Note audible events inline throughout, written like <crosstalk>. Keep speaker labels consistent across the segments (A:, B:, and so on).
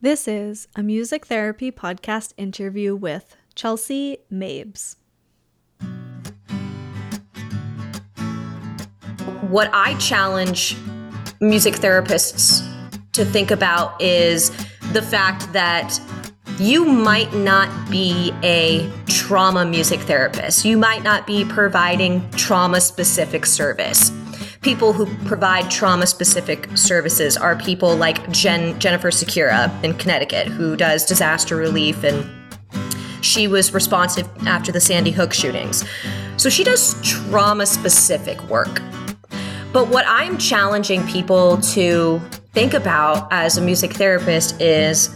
A: This is a music therapy podcast interview with Chelsea Mabes.
B: What I challenge music therapists to think about is the fact that you might not be a trauma music therapist. You might not be providing trauma specific service people who provide trauma specific services are people like Jen Jennifer Sokira in Connecticut who does disaster relief and she was responsive after the Sandy Hook shootings. So she does trauma specific work. But what I'm challenging people to think about as a music therapist is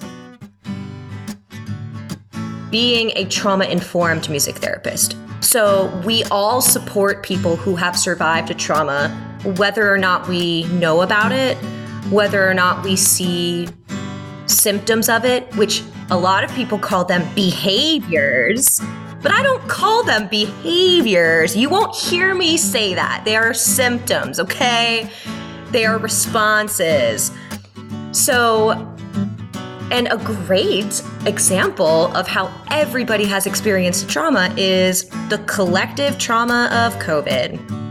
B: being a trauma informed music therapist. So we all support people who have survived a trauma whether or not we know about it, whether or not we see symptoms of it, which a lot of people call them behaviors, but I don't call them behaviors. You won't hear me say that. They are symptoms, okay? They are responses. So, and a great example of how everybody has experienced trauma is the collective trauma of COVID.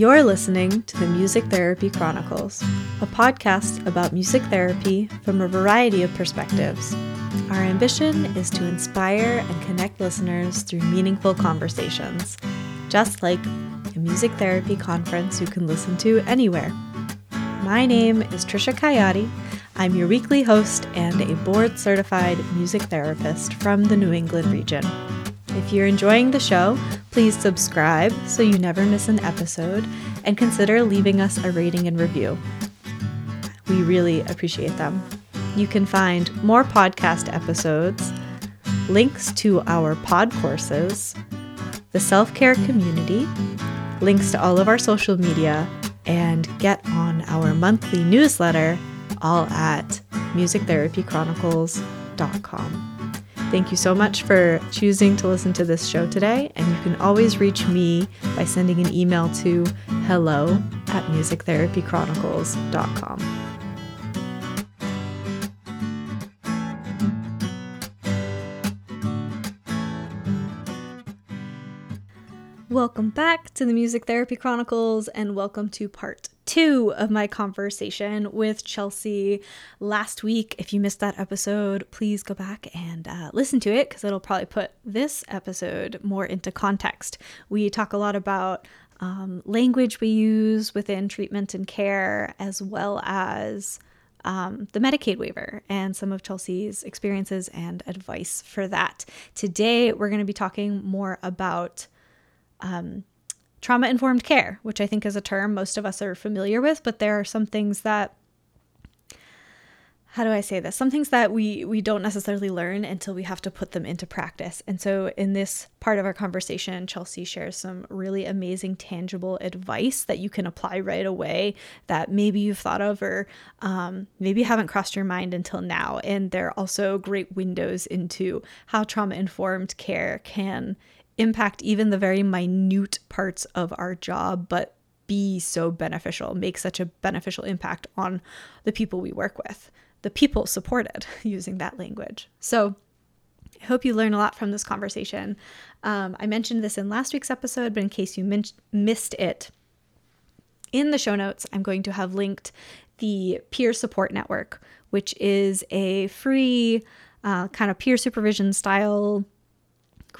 A: You're listening to the Music Therapy Chronicles, a podcast about music therapy from a variety of perspectives. Our ambition is to inspire and connect listeners through meaningful conversations, just like a music therapy conference you can listen to anywhere. My name is Trisha Coyote. I'm your weekly host and a board certified music therapist from the New England region. If you're enjoying the show, please subscribe so you never miss an episode and consider leaving us a rating and review. We really appreciate them. You can find more podcast episodes, links to our pod courses, the self care community, links to all of our social media, and get on our monthly newsletter all at musictherapychronicles.com. Thank you so much for choosing to listen to this show today. And you can always reach me by sending an email to hello at musictherapychronicles.com. Welcome back to the Music Therapy Chronicles and welcome to part two of my conversation with Chelsea last week. If you missed that episode, please go back and uh, listen to it because it'll probably put this episode more into context. We talk a lot about um, language we use within treatment and care, as well as um, the Medicaid waiver and some of Chelsea's experiences and advice for that. Today, we're going to be talking more about um, trauma informed care, which I think is a term most of us are familiar with, but there are some things that how do I say this? Some things that we we don't necessarily learn until we have to put them into practice. And so in this part of our conversation, Chelsea shares some really amazing tangible advice that you can apply right away that maybe you've thought of or um, maybe haven't crossed your mind until now. And there are also great windows into how trauma informed care can impact even the very minute parts of our job, but be so beneficial, make such a beneficial impact on the people we work with, the people supported <laughs> using that language. So, I hope you learn a lot from this conversation. Um, I mentioned this in last week's episode, but in case you min- missed it, in the show notes, I'm going to have linked the Peer Support Network, which is a free uh, kind of peer supervision style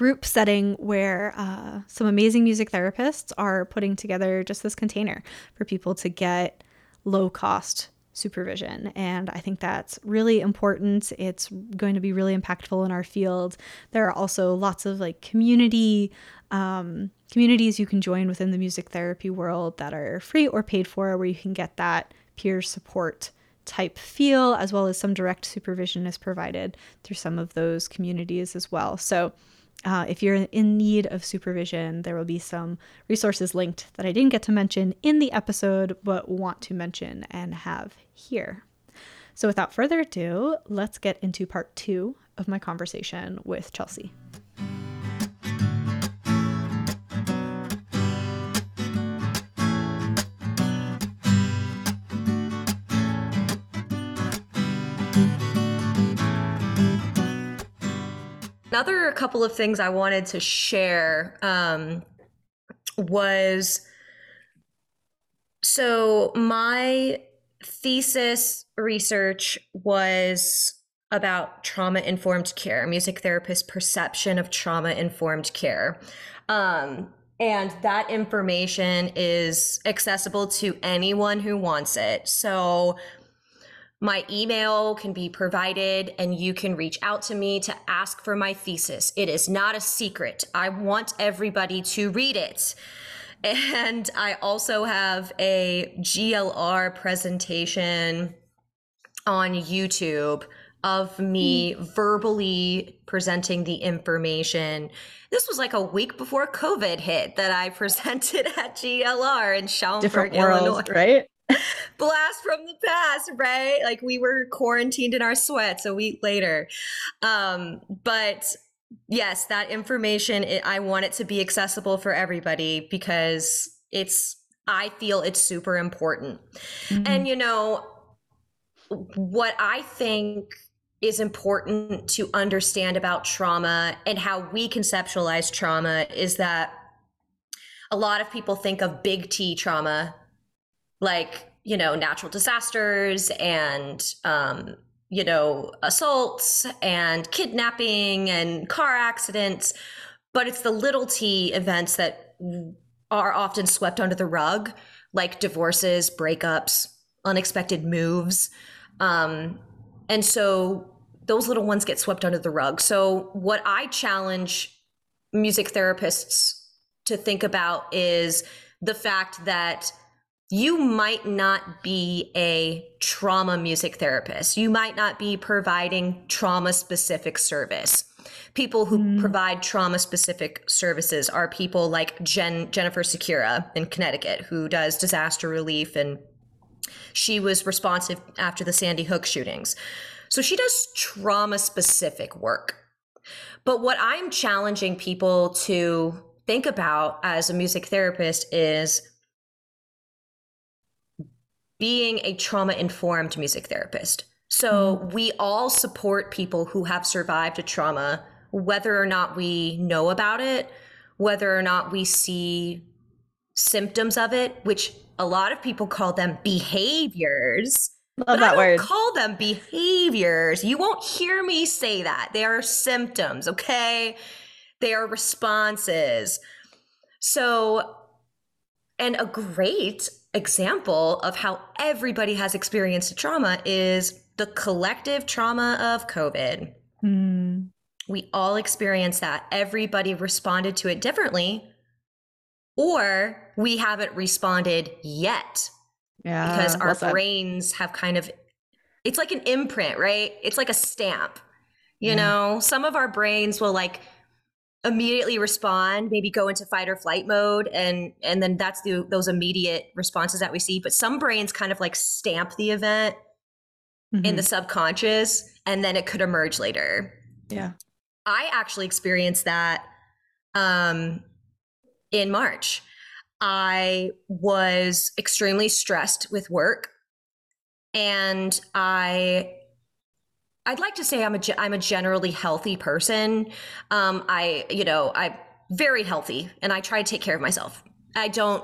A: group setting where uh, some amazing music therapists are putting together just this container for people to get low cost supervision. And I think that's really important. It's going to be really impactful in our field. There are also lots of like community um, communities you can join within the music therapy world that are free or paid for, where you can get that peer support type feel, as well as some direct supervision is provided through some of those communities as well. So uh, if you're in need of supervision, there will be some resources linked that I didn't get to mention in the episode, but want to mention and have here. So, without further ado, let's get into part two of my conversation with Chelsea.
B: Another couple of things I wanted to share um, was so my thesis research was about trauma informed care, music therapist perception of trauma informed care. Um, and that information is accessible to anyone who wants it. So my email can be provided and you can reach out to me to ask for my thesis. It is not a secret. I want everybody to read it. And I also have a GLR presentation on YouTube of me mm. verbally presenting the information. This was like a week before COVID hit that I <laughs> presented at GLR in Schaumburg, Different Illinois. World,
A: right? <laughs>
B: Blast from the past, right? Like we were quarantined in our sweats a week later. Um, but yes, that information, it, I want it to be accessible for everybody because it's, I feel it's super important. Mm-hmm. And, you know, what I think is important to understand about trauma and how we conceptualize trauma is that a lot of people think of big T trauma, like, you know, natural disasters and, um, you know, assaults and kidnapping and car accidents, but it's the little t events that are often swept under the rug, like divorces, breakups, unexpected moves. Um, and so those little ones get swept under the rug. So, what I challenge music therapists to think about is the fact that you might not be a trauma music therapist. You might not be providing trauma specific service. People who mm. provide trauma specific services are people like Jen Jennifer Sokira in Connecticut who does disaster relief and she was responsive after the Sandy Hook shootings. So she does trauma specific work. But what I'm challenging people to think about as a music therapist is being a trauma informed music therapist. So mm-hmm. we all support people who have survived a trauma, whether or not we know about it, whether or not we see symptoms of it, which a lot of people call them behaviors.
A: Love that word.
B: Call them behaviors. You won't hear me say that. They are symptoms, okay? They are responses. So, and a great example of how everybody has experienced trauma is the collective trauma of COVID. Mm. We all experienced that. Everybody responded to it differently, or we haven't responded yet
A: yeah.
B: Because our brains have kind of, it's like an imprint, right? It's like a stamp. You know, some of our brains will like immediately respond, maybe go into fight or flight mode, and and then that's the those immediate responses that we see. But some brains kind of like stamp the event mm-hmm. in the subconscious, and then it could emerge later.
A: Yeah,
B: I actually experienced that um, in March. I was extremely stressed with work and I I'd like to say I'm a I'm a generally healthy person. Um, I you know I'm very healthy and I try to take care of myself. I don't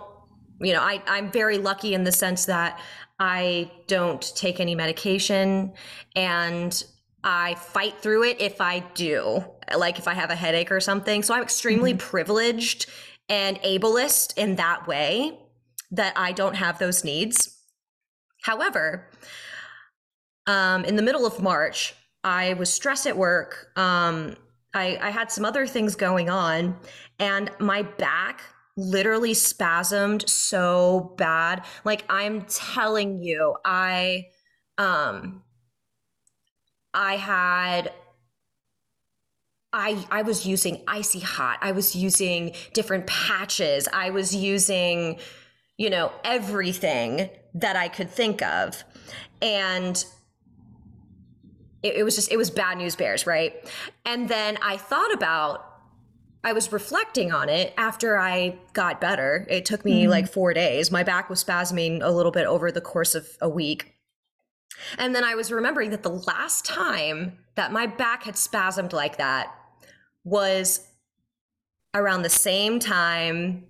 B: you know I I'm very lucky in the sense that I don't take any medication and I fight through it if I do, like if I have a headache or something. So I'm extremely mm-hmm. privileged and ableist in that way that I don't have those needs. However, um, in the middle of March, I was stressed at work. Um, I, I had some other things going on, and my back literally spasmed so bad. Like I'm telling you, I um I had I I was using icy hot. I was using different patches. I was using you know everything that I could think of. And it, it was just it was bad news bears, right? And then I thought about I was reflecting on it after I got better. It took me mm-hmm. like 4 days. My back was spasming a little bit over the course of a week. And then I was remembering that the last time that my back had spasmed like that was around the same time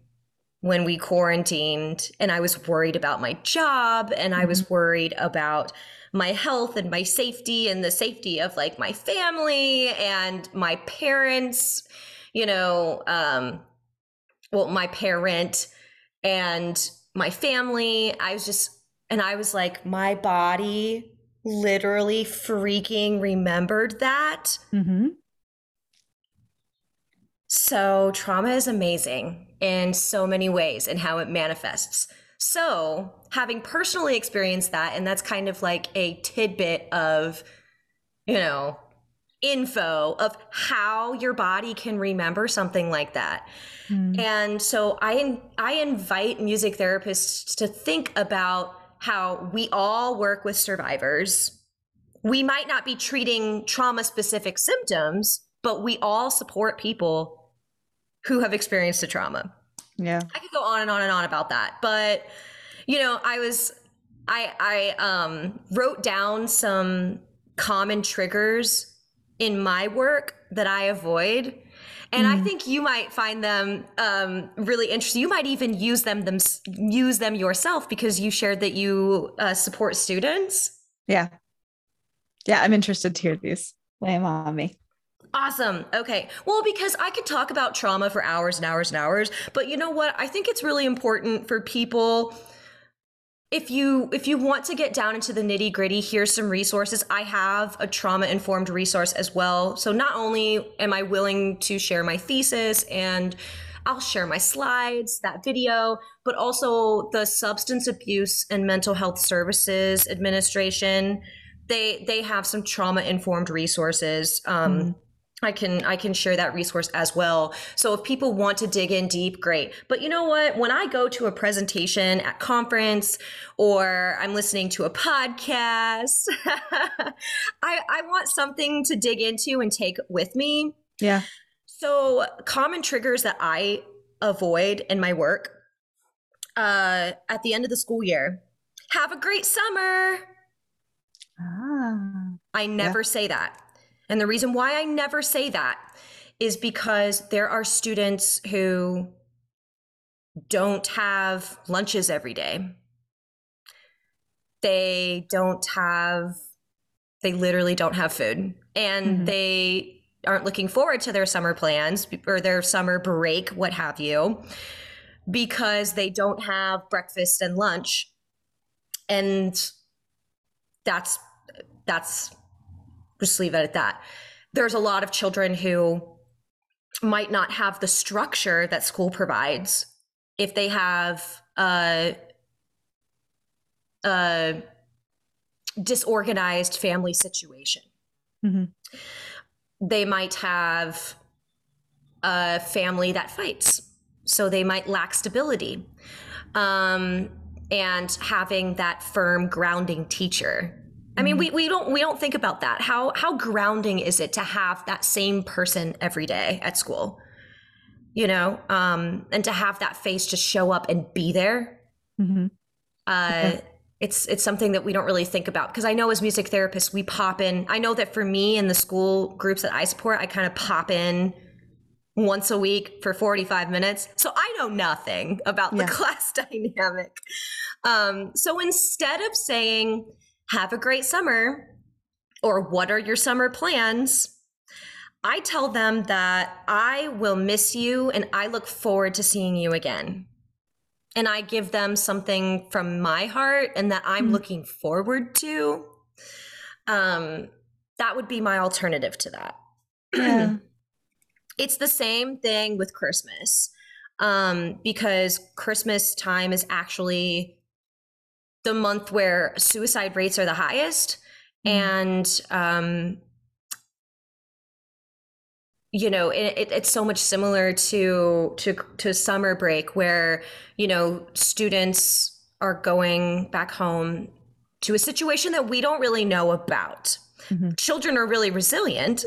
B: when we quarantined and I was worried about my job and I was worried about my health and my safety and the safety of like my family and my parents, you know, um well my parent and my family. I was just and I was like my body literally freaking remembered that.
A: Mm-hmm.
B: So, trauma is amazing in so many ways and how it manifests. So, having personally experienced that, and that's kind of like a tidbit of, you know, info of how your body can remember something like that.
A: Mm.
B: And so I I invite music therapists to think about how we all work with survivors. We might not be treating trauma specific symptoms, but we all support people who have experienced a trauma.
A: Yeah.
B: I could go on and on and on about that, but you know, I was I I um wrote down some common triggers in my work that I avoid. And I think you might find them um, really interesting. You might even use them, them use them yourself because you shared that you uh, support students.
A: Yeah. Yeah. I'm interested to hear these. Lay 'em on me.
B: Awesome. Okay. Well, because I could talk about trauma for hours and hours and hours, but you know what? I think it's really important for people if you if you want to get down into the nitty gritty here's some resources i have a trauma informed resource as well so not only am i willing to share my thesis and i'll share my slides that video but also the substance abuse and mental health services administration they they have some trauma informed resources um,
A: Mhm.
B: I can I can share that resource as well. So if people want to dig in deep, great. But you know what? When I go to a presentation at conference or I'm listening to a podcast, <laughs> I I want something to dig into and take with me.
A: Yeah.
B: So common triggers that I avoid in my work uh, at the end of the school year. Have a great summer.
A: Ah.
B: I never say that. And the reason why I never say that is because there are students who don't have lunches every day. They don't have, they literally don't have food. And
A: Mhm.
B: they aren't looking forward to their summer plans or their summer break, what have you, because they don't have breakfast and lunch. And that's, that's just leave it at that. There's a lot of children who might not have the structure that school provides if they have a, a disorganized family situation.
A: Mhm.
B: They might have a family that fights, so they might lack stability. Um, and having that firm grounding teacher I mean, we, we don't we don't think about that. How how grounding is it to have that same person every day at school? You know, um, and to have that face just show up and be there.
A: Mhm.
B: Uh,
A: Okay.
B: It's it's something that we don't really think about because I know as music therapists we pop in. I know that for me in the school groups that I support, I kind of pop in once a week for 45 minutes. So I know nothing about the <laughs> class dynamic. Um, so instead of saying, have a great summer or what are your summer plans? I tell them that I will miss you and I look forward to seeing you again. And I give them something from my heart and that I'm
A: Mhm.
B: looking forward to. Um, that would be my alternative to that.
A: Yeah. <clears throat>
B: it's the same thing with Christmas um, because Christmas time is actually the month where suicide rates are the highest.
A: Mm.
B: And, um, you know, it, it, it's so much similar to, to to summer break, where you know students are going back home to a situation that we don't really know about.
A: Mhm.
B: Children are really resilient,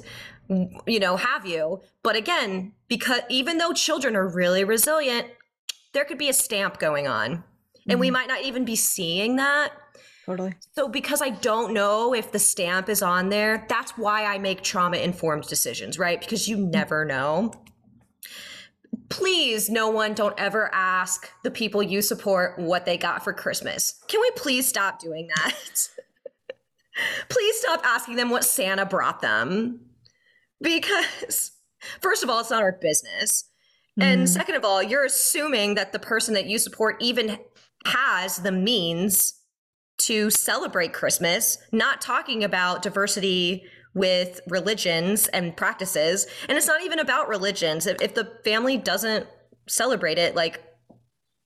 B: you know, have you? But again, because even though children are really resilient, there could be a stamp going on. And we
A: Mhm.
B: might not even be seeing that.
A: Totally.
B: So, because I don't know if the stamp is on there, that's why I make trauma informed decisions, right? Because you never know. Please, no one, don't ever ask the people you support what they got for Christmas. Can we please stop doing that? <laughs> please stop asking them what Santa brought them. Because, first of all, it's not our business. And second of all, you're assuming that the person that you support even has the means to celebrate Christmas, not talking about diversity with religions and practices. And it's not even about religions. If, if the family doesn't celebrate it, like,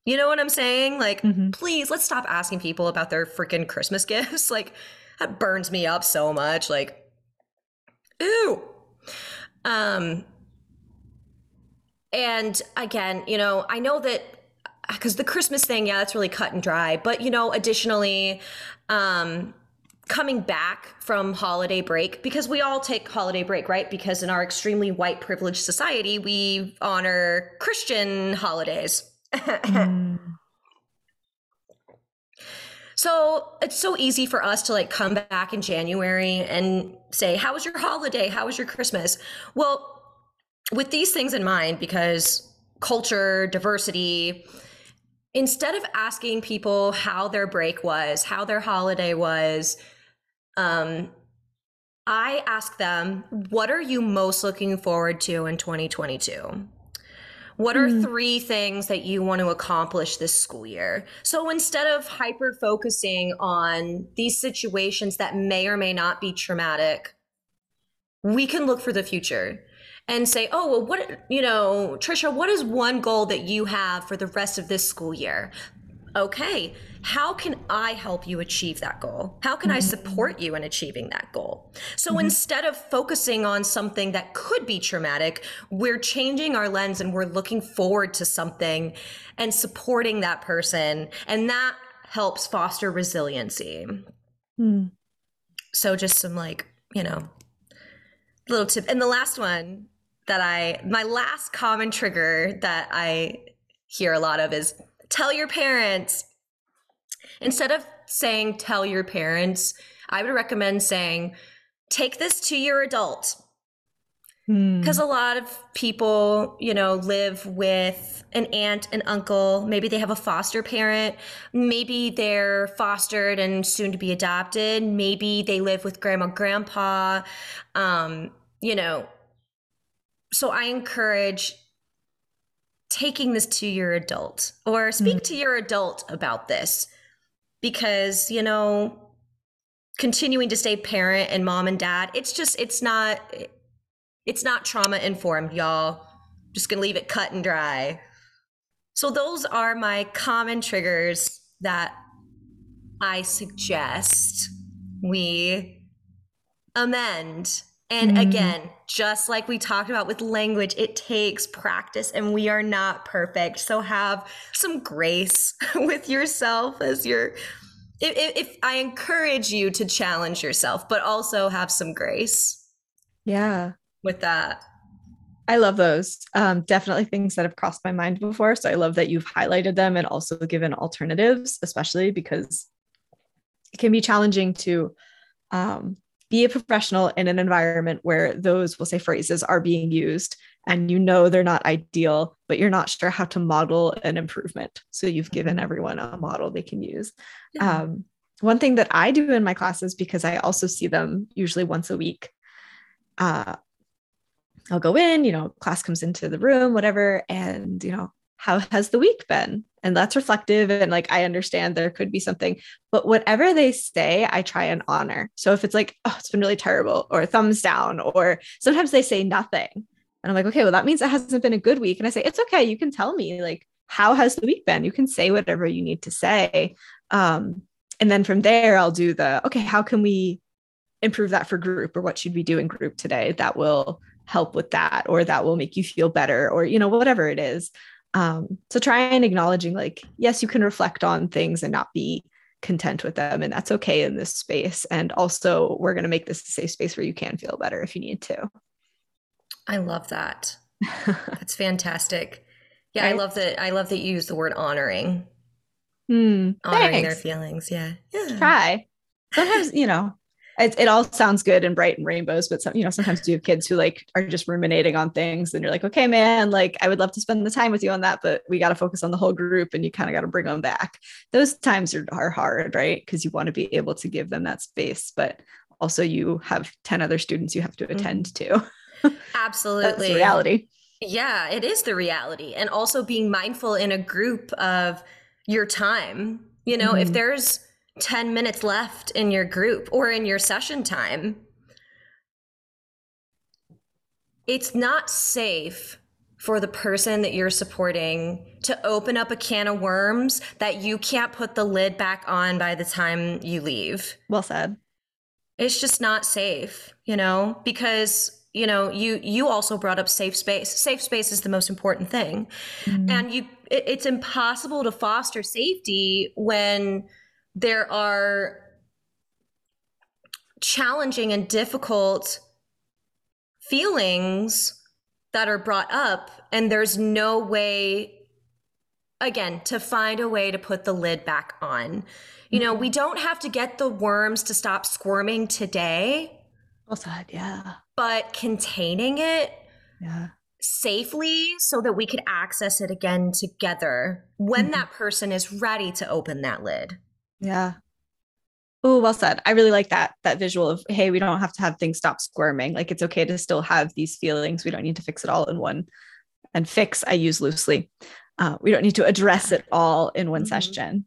B: you know what I'm saying? Like, mm-hmm. please, let's stop asking people about their freaking Christmas <laughs> gifts. like, that burns me up so much. Like, ooh. Um, and again, you know, I know that because the Christmas thing, yeah, that's really cut and dry. But you know, additionally, um, coming back from holiday break because we all take holiday break, right? Because in our extremely white privileged society, we honor Christian holidays. mm. <laughs> So it's so easy for us to like come back in January and say, How was your holiday? How was your Christmas? Well, with these things in mind, because culture, diversity, instead of asking people how their break was, how their holiday was, um, I ask them, what are you most looking forward to in 2022? What are mm. three things that you want to accomplish this school year? So instead of hyper focusing on these situations that may or may not be traumatic, we can look for the future and say, oh, well, what, you know, Trisha, what is one goal that you have for the rest of this school year? Okay, how can I help you achieve that goal? How can mm-hmm. I support you in achieving that goal? So mm-hmm. instead of focusing on something that could be traumatic, we're changing our lens and we're looking forward to something and supporting that person. And that helps foster resiliency. Mm. So just some like, you know, little tip. And the last one that I, my last common trigger that I hear a lot of is tell your parents. Instead of saying tell your parents, I would recommend saying take this to your adult. Because hmm. a lot of people, you know, live with an aunt an uncle. Maybe they have a foster parent. Maybe they're fostered and soon to be adopted. Maybe they live with grandma, grandpa. Um, you know, so I encourage taking this to your adult or speak mm-hmm. to your adult about this because, you know, continuing to stay parent and mom and dad, it's just, it's not, it's not trauma informed, y'all. Just gonna leave it cut and dry. So, those are my common triggers that I suggest we amend and mm-hmm. again, just like we talked about with language, it takes practice and we are not perfect. So have some grace <laughs> with yourself as you're. If, if I encourage you to challenge yourself, but also have some grace.
A: Yeah.
B: With that.
A: I love those. Um, definitely things that have crossed my mind before. So I love that you've highlighted them and also given alternatives, especially because it can be challenging to um, be a professional in an environment where those we'll say phrases are being used and you know they're not ideal but you're not sure how to model an improvement so you've given mm-hmm. everyone a model they can use yeah. um, one thing that i do in my classes because i also see them usually once a week uh, i'll go in you know class comes into the room whatever and you know how has the week been? And that's reflective. And like, I understand there could be something, but whatever they say, I try and honor. So if it's like, oh, it's been really terrible, or thumbs down, or sometimes they say nothing. And I'm like, okay, well, that means it hasn't been a good week. And I say, it's okay. You can tell me, like, how has the week been? You can say whatever you need to say. Um, and then from there, I'll do the, okay, how can we improve that for group or what should we do in group today that will help with that or that will make you feel better or, you know, whatever it is. Um, so try and acknowledging like, yes, you can reflect on things and not be content with them. And that's okay in this space. And also, we're going to make this a safe space where you can feel better if you need to.
B: I love that. <laughs> that's fantastic. Yeah, right? I love that. I love that you use the word honoring.
A: Mm,
B: honoring
A: thanks.
B: their feelings. Yeah. Yeah.
A: Try. Sometimes, you know, it, it all sounds good and bright and rainbows, but some, you know, sometimes you have kids who like are just ruminating on things and you're like, okay, man, like I would love to spend the time with you on that, but we got to focus on the whole group and you kind of got to bring them back. Those times are, are hard, right? Because you want to be able to give them that space, but also you have 10 other students you have to attend to.
B: Absolutely. <laughs>
A: That's the reality.
B: Yeah, it is the reality. And also being mindful in a group of your time. You know, if
A: Mhm.
B: there's 10 minutes left in your group or in your session time, it's not safe for the person that you're supporting to open up a can of worms that you can't put the lid back on by the time you leave
A: Well said.
B: it's just not safe you know because you know you you also brought up safe space safe space is the most important thing
A: Mm-hmm.
B: and you it, it's impossible to foster safety when there are challenging and difficult feelings that are brought up and there's no way again to find a way to put the lid back on you know we don't have to get the worms to stop squirming today
A: Well said. Yeah.
B: but containing it
A: Yeah.
B: safely so that we could access it again together when
A: Mhm.
B: that person is ready to open that lid.
A: Yeah. Oh, well said. I really like that that visual of hey, we don't have to have things stop squirming. Like it's okay to still have these feelings. We don't need to fix it all in one. And fix, I use loosely. Uh, we don't need to address it all in one
B: Mhm.
A: session.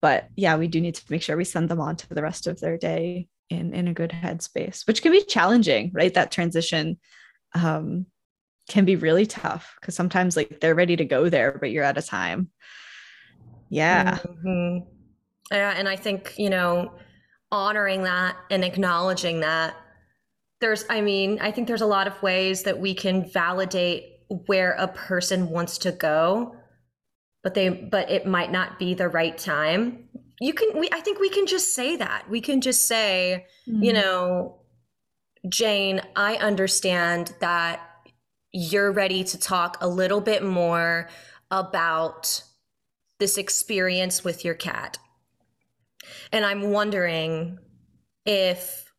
A: But yeah, we do need to make sure we send them on to the rest of their day in in a good headspace, which can be challenging, right? That transition um, can be really tough because sometimes like they're ready to go there, but you're out of time. Yeah.
B: Mhm. Yeah, and I think, you know, honoring that and acknowledging that there's I mean, I think there's a lot of ways that we can validate where a person wants to go, but they but it might not be the right time. You can we I think we can just say that. We can just say, you
A: Mm.
B: know, Jane, I understand that you're ready to talk a little bit more about this experience with your cat. And I'm wondering if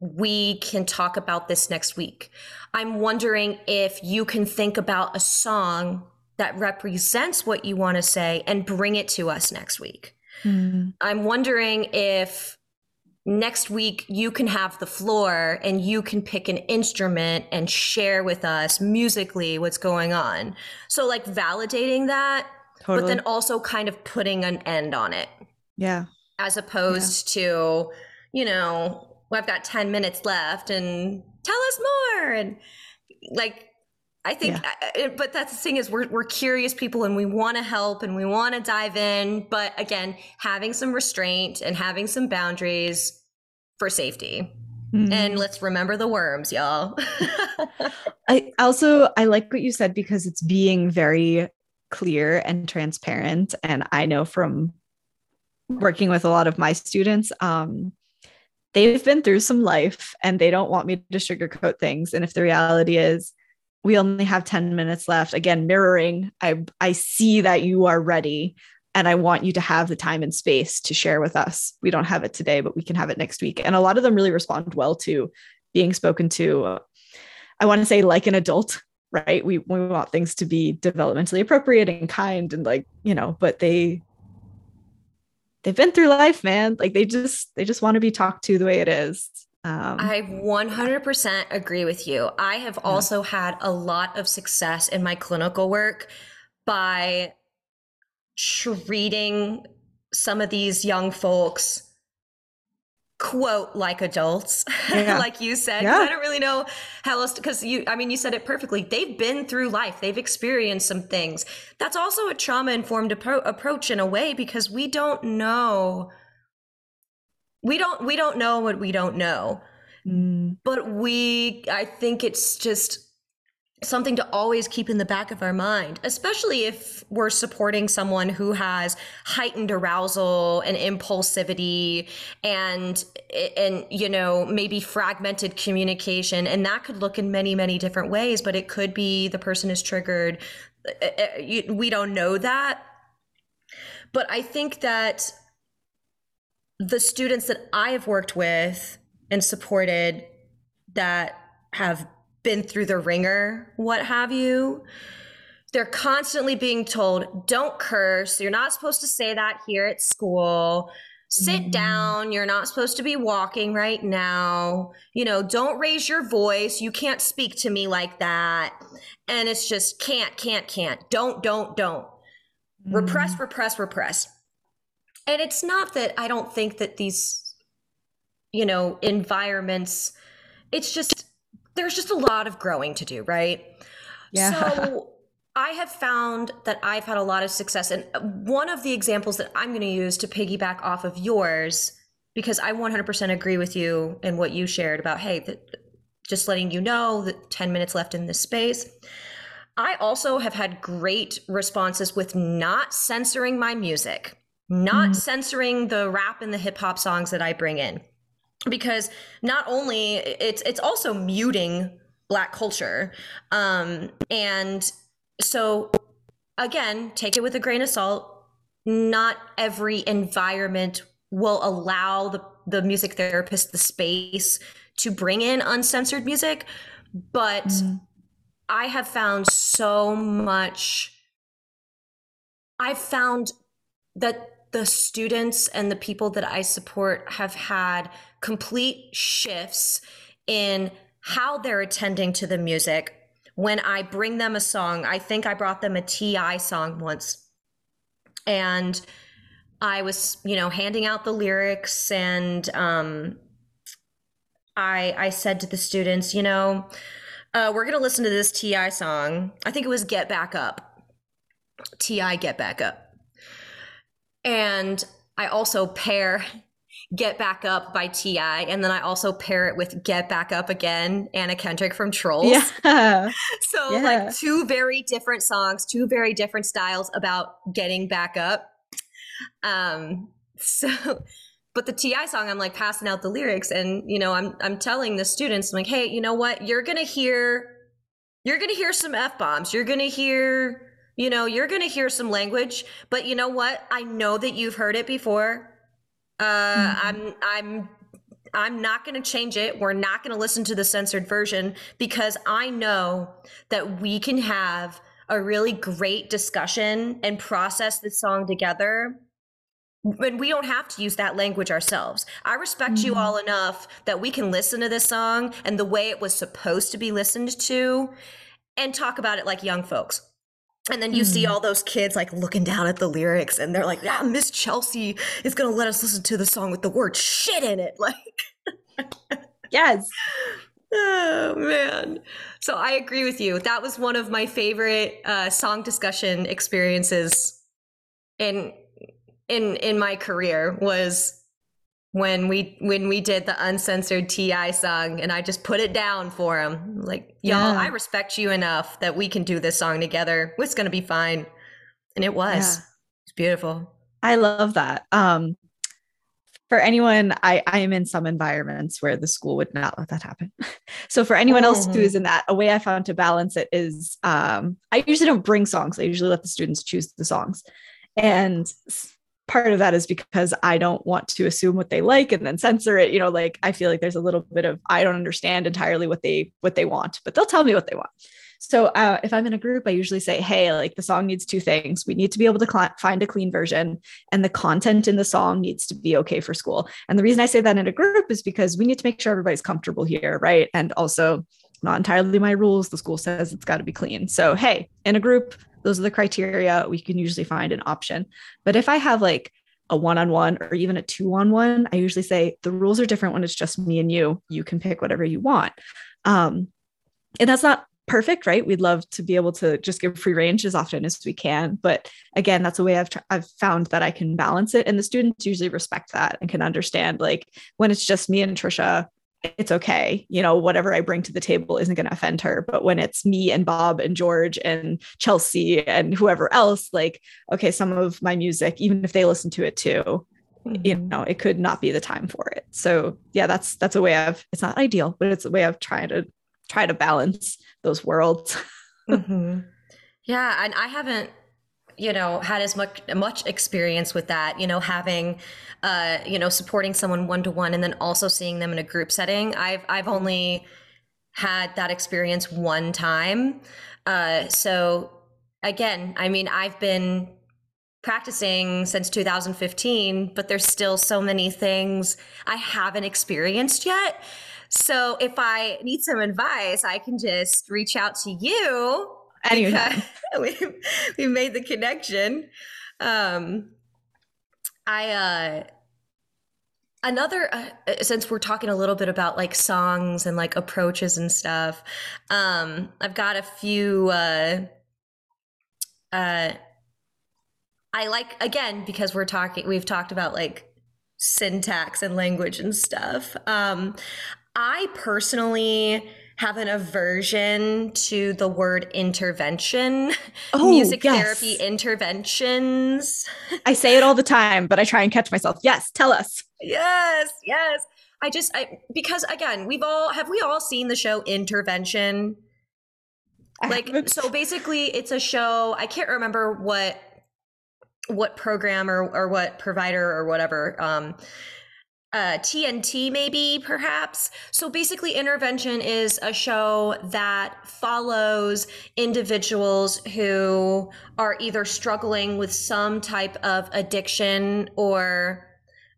B: we can talk about this next week. I'm wondering if you can think about a song that represents what you want to say and bring it to us next week.
A: Mm.
B: I'm wondering if next week you can have the floor and you can pick an instrument and share with us musically what's going on. So, like validating that,
A: Totally.
B: but then also kind of putting an end on it
A: yeah.
B: as opposed to, you know, well, I've got 10 minutes left and tell us more. And like, I think,
A: Yeah.
B: but that's the thing is we're, we're curious people and we want to help and we want to dive in. But again, having some restraint and having some boundaries for safety.
A: Mm.
B: And let's remember the worms, y'all. <laughs>
A: I also I like what you said because it's being very clear and transparent. And I know from working with a lot of my students, um, they've been through some life and they don't want me to sugarcoat things. And if the reality is we only have 10 minutes left, again, mirroring, I I see that you are ready and I want you to have the time and space to share with us. We don't have it today, but we can have it next week. And a lot of them really respond well to being spoken to. I want to say like an adult, right? We we want things to be developmentally appropriate and kind and like, you know, but they they've been through life, man. Like they just they just want to be talked to the way it is. Um
B: I 100% agree with you. I have also had a lot of success in my clinical work by treating some of these young folks quote like adults <laughs>
A: Yeah.
B: like you said
A: Yeah.
B: i don't really know how else because you i mean you said it perfectly. They've been through life. They've experienced some things. That's also a trauma informed appro- approach in a way because we don't know. We don't we don't know what we don't know.
A: Mm,
B: but we i think it's just something to always keep in the back of our mind especially if we're supporting someone who has heightened arousal and impulsivity and and you know maybe fragmented communication. And that could look in many many different ways but it could be the person is triggered. Uh, uh, you- we don't know that. But I think that the students that I have worked with and supported that have been through the ringer, what have you, they're constantly being told, don't curse. You're not supposed to say that here at school. Sit mm. down. You're not supposed to be walking right now. You know, don't raise your voice. You can't speak to me like that. And it's just can't, can't, can't. Don't, don't, don't. Mm. Repress, repress, repress. And it's not that I don't think that these, you know, environments, it's just, there's just a lot of growing to do, right? Yeah. So <laughs> I have found that I've had a lot of success. And one of the examples that I'm going to use to piggyback off of yours, because I 100% agree with you and what you shared about, hey, the, just letting you know that 10 minutes left in this space. I also have had great responses with not censoring my music, not mm-hmm. censoring the rap and the hip hop songs that I bring in. Because not only it's it's also muting black culture um, and so again, take it with a grain of salt. Not every environment will allow the, the music therapist the space to bring in uncensored music, but mm. I have found so much. I've found that the students and the people that I support have had complete shifts in how they're attending to the music, when I bring them a song, I think I brought them a TI song once. And I was, you know, handing out the lyrics and um, I I said to the students, you know, uh, we're gonna listen to this TI song. I think it was Get Back Up. TI Get Back Up. And I also pair Get Back Up by T.I. And then I also pair it with Get Back Up Again, Anna Kendrick from Trolls. Yeah. <laughs> so, yeah. like, two very different songs, two very different styles about getting back up. Um, so, but the T.I. song, I'm like passing out the lyrics and, you know, I'm, I'm telling the students, I'm like, hey, you know what? You're going to hear, you're going to hear some F bombs. You're going to hear, you know, you're going to hear some language, but you know what? I know that you've heard it before uh, mm-hmm. I'm I'm I'm not going to change it. We're not going to listen to the censored version because I know that we can have a really great discussion and process this song together. And we don't have to use that language ourselves. I respect mm-hmm. you all enough that we can listen to this song and the way it was supposed to be listened to and talk about it like young folks. And then you mm. see hmm. all those kids like looking down at the lyrics and they're like, yeah, Miss Chelsea is going to let us listen to the song with the word shit in it. <laughs> Like,
A: yes. <laughs>
B: Oh man. So I agree with you. That was one of my favorite uh, song discussion experiences in in in my career was when we when we did the uncensored TI song and I just put it down for him. Like, y'all, yeah. I respect you enough that we can do this song together. It's gonna be fine. And it was. Yeah. It's beautiful.
A: I love that. Um for anyone, I, I am in some environments where the school would not let that happen. <laughs> so for anyone else who is in that, a way I found to balance it is um, I usually don't bring songs. I usually let the students choose the songs. And part of that is because I don't want to assume what they like and then censor it. You know, like I feel like there's a little bit of I don't understand entirely what they what they want, but they'll tell me what they want. So uh, if I'm in a group, I usually say, "Hey, like the song needs two things. We need to be able to cl- find a clean version, and the content in the song needs to be okay for school." And the reason I say that in a group is because we need to make sure everybody's comfortable here, right? And also, not entirely my rules. The school says it's got to be clean. So hey, in a group, those are the criteria we can usually find an option. But if i have like a one-on-one or even a two-on-one i usually say the rules are different when it's just me and you. You can pick whatever you want. Um, and that's not perfect right? We'd love to be able to just give free range as often as we can. But again that's a way i've tr- i've found that i can balance it. And the students usually respect that and can understand like when it's just me and trisha it's okay. You know, whatever I bring to the table isn't going to offend her. But when it's me and Bob and George and Chelsea and whoever else, like, okay, some of my music, even if they listen to it too, mm-hmm. you know, it could not be the time for it. So yeah, that's that's a way of it's not ideal, but it's a way of trying to try to balance those worlds. <laughs>
B: mm-hmm. Yeah, and I haven't you know had as much much experience with that you know having uh you know supporting someone one to one and then also seeing them in a group setting. I've i've only had that experience one time. Uh so again i mean i've been practicing since 2015 but there's still so many things i haven't experienced yet. So if i need some advice i can just reach out to you
A: Anytime. <laughs>
B: we we made the connection. Um, I uh, another uh, since we're talking a little bit about like songs and like approaches and stuff. Um, I've got a few. Uh, uh, I like again because we're talking. We've talked about like syntax and language and stuff. Um, I personally have an aversion to the word intervention, <laughs> oh, music yes. therapy interventions. <laughs>
A: I say it all the time, but I try and catch myself. Yes, tell us.
B: Yes, yes. I just I because again, we've all have we all seen the show Intervention? Like so basically it's a show, I can't remember what what program or or what provider or whatever um uh, TNT, maybe perhaps. So basically, Intervention is a show that follows individuals who are either struggling with some type of addiction or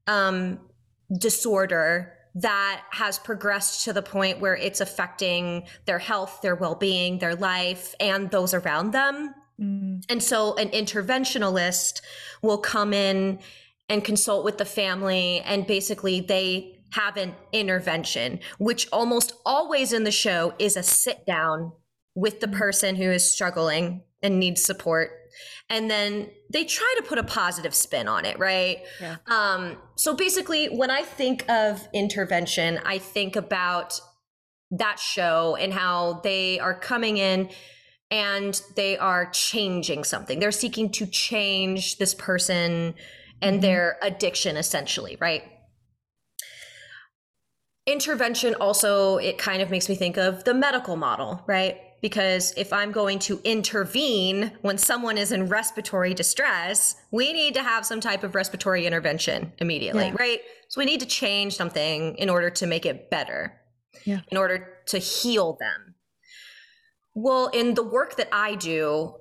B: um, disorder that has progressed to the point where it's affecting their health, their well being, their life, and those around them. Mm. And so, an interventionalist will come in and consult with the family and basically they have an intervention which almost always in the show is a sit down with the person who is struggling and needs support. And then they try to put a positive spin on it right? Yeah. um, so basically when i think of intervention i think about that show and how they are coming in and they are changing something. They're seeking to change this person and mm-hmm. their addiction essentially right intervention also it kind of makes me think of the medical model right because if i'm going to intervene when someone is in respiratory distress we need to have some type of respiratory intervention immediately yeah. right so we need to change something in order to make it better yeah. in order to heal them well in the work that i do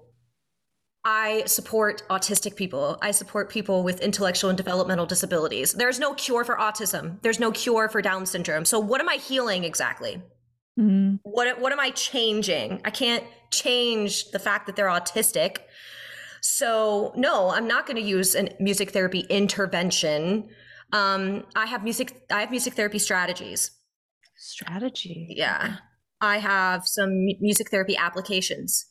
B: I support autistic people. I support people with intellectual and developmental disabilities. There's no cure for autism. There's no cure for Down syndrome. So what am I healing exactly? Mm-hmm. What what am I changing? I can't change the fact that they're autistic. So no, I'm not going to use a music therapy intervention. Um, I have music. I have music therapy strategies.
A: Strategy.
B: Yeah, I have some music therapy applications.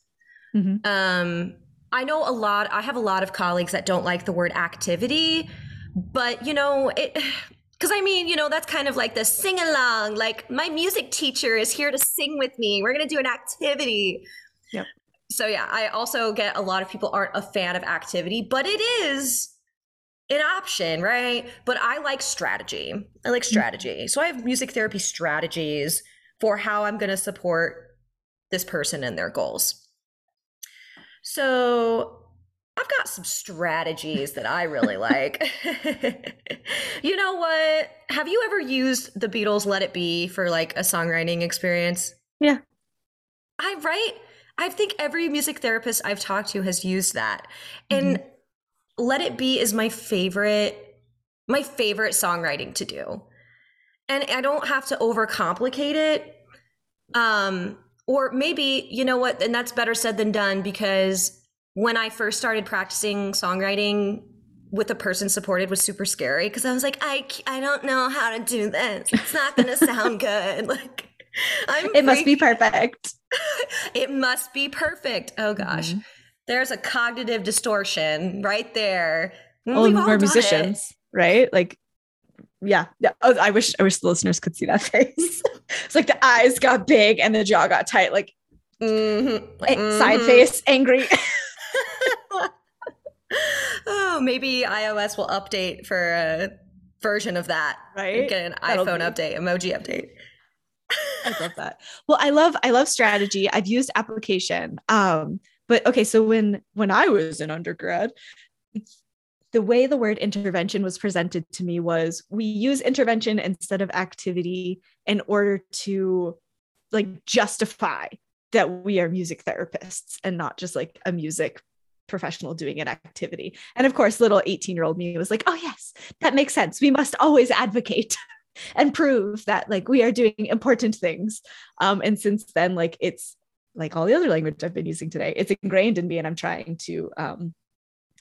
B: Mm-hmm. Um, I know a lot, I have a lot of colleagues that don't like the word activity, but you know, it, <sighs> because I mean, you know, that's kind of like the sing along, like my music teacher is here to sing with me. We're going to do an activity. Yep. So, yeah, I also get a lot of people aren't a fan of activity, but it is an option, right? But I like strategy. I like mm-hmm. strategy. So, I have music therapy strategies for how I'm going to support this person and their goals. So I've got some strategies that I really like. <laughs> you know what? Have you ever used the Beatles Let It Be for like a songwriting experience?
A: Yeah.
B: I right? I think every music therapist I've talked to has used that. And mm-hmm. Let It Be is my favorite my favorite songwriting to do. And I don't have to overcomplicate it. Um or maybe, you know what, and that's better said than done because when I first started practicing songwriting with a person supported was super scary because I was like, I, I don't know how to do this. It's not going <laughs> to sound good. <laughs> Like,
A: I'm it must be perfect. <laughs>
B: it must be perfect. Oh gosh. Mm-hmm. There's a cognitive distortion right there.
A: Well, we're musicians, it. right? Like yeah, yeah. Oh, I wish I wish the listeners could see that <laughs> face. it's like the eyes got big and the jaw got tight, like mm-hmm. Mm-hmm. side face, angry. <laughs>
B: oh, maybe iOS will update for a version of that.
A: Right.
B: Get an That'll iPhone be. update, emoji update.
A: I love that. Well, I love I love strategy. I've used application. Um, but okay, so when when I was an undergrad, the way the word intervention was presented to me was we use intervention instead of activity in order to like justify that we are music therapists and not just like a music professional doing an activity. And of course, little 18 year old me was like, oh, yes, that makes sense. We must always advocate <laughs> and prove that like we are doing important things. Um, and since then, like it's like all the other language I've been using today, it's ingrained in me and I'm trying to um,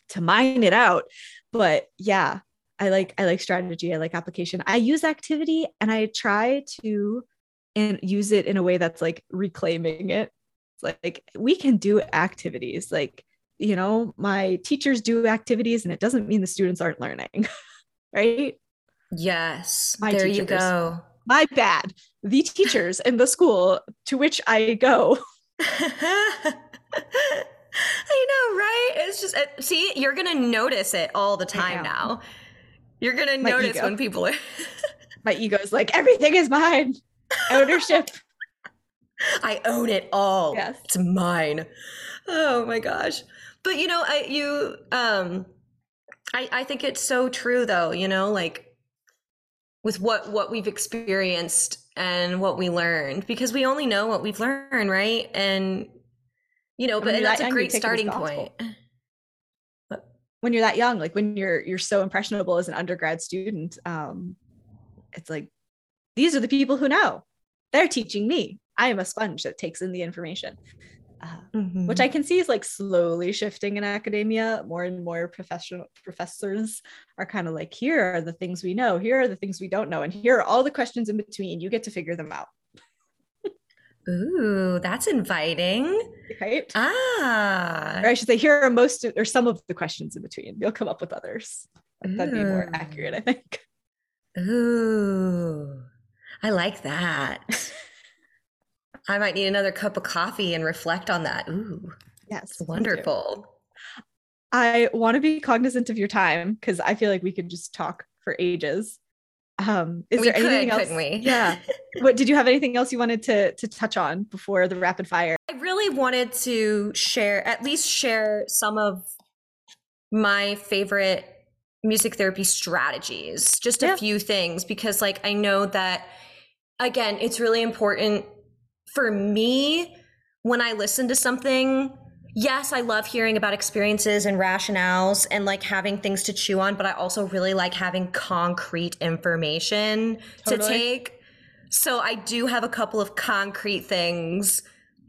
A: to mine it out. But yeah, I like I like strategy, I like application. I use activity and I try to and use it in a way that's like reclaiming it. It's like, like we can do activities. Like, you know, my teachers do activities and it doesn't mean the students aren't learning. <laughs> right?
B: Yes. My there teachers. you go.
A: My bad. The teachers in the school to which I go. <laughs> <laughs>
B: I know, right? It's just, uh, see, you're going to notice it all the time now. You're going to notice ego. when people are. <laughs>
A: My ego is like, everything is mine. Ownership. <laughs>
B: I own it all. Yes. It's mine. Oh my gosh. But you know, I you um I I think it's so true though, you know, like with what what we've experienced and what we learned because we only know what we've learned, right? And you know, but that's that a great starting point.
A: When you're that young, like when you're you're so impressionable as an undergrad student, um it's like these are the people who know. They're teaching me. I am a sponge that takes in the information. Uh, mm-hmm. which I can see is like slowly shifting in academia. More and more professional professors are kind of like, here are the things we know, here are the things we don't know, and here are all the questions in between. You get to figure them out.
B: Ooh, that's inviting.
A: Right?
B: Ah.
A: Or I should say, here are most or some of the questions in between. You'll come up with others. That'd be more accurate, I think.
B: Ooh. I like that. <laughs> I might need another cup of coffee and reflect on that. Ooh,
A: yes,
B: wonderful.
A: I want to be cognizant of your time because I feel like we could just talk for ages. Um, is we there anything could, else?
B: we?
A: Yeah. <laughs> what did you have anything else you wanted to to touch on before the rapid fire?
B: I really wanted to share, at least share some of my favorite music therapy strategies, just a few things, because like I know that again, it's really important for me when I listen to something. Yes, I love hearing about experiences and rationales and like having things to chew on, but I also really like having concrete information totally. to take. So I do have a couple of concrete things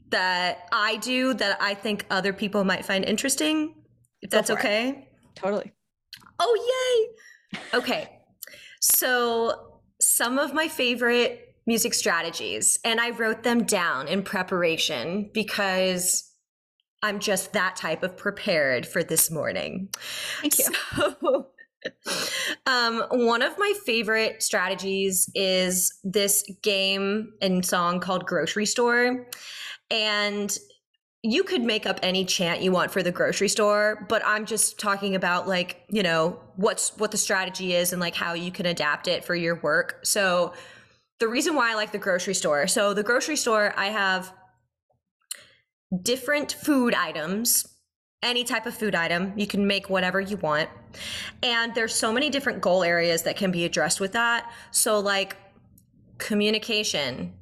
B: that I do that I think other people might find interesting. If that's okay. It.
A: Totally.
B: Oh, yay. Okay. So some of my favorite music strategies. And I wrote them down in preparation because I'm just that type of prepared for this morning.
A: Thank you. <laughs>
B: So, um, one of my favorite strategies is this game and song called Grocery Store. And you could make up any chant you want for the grocery store, but I'm just talking about like, you know, what's what the strategy is and like how you can adapt it for your work. So the reason why I like the grocery store. So the grocery store, I have different food items, any type of food item. You can make whatever you want. And there's so many different goal areas that can be addressed with that. So like communication,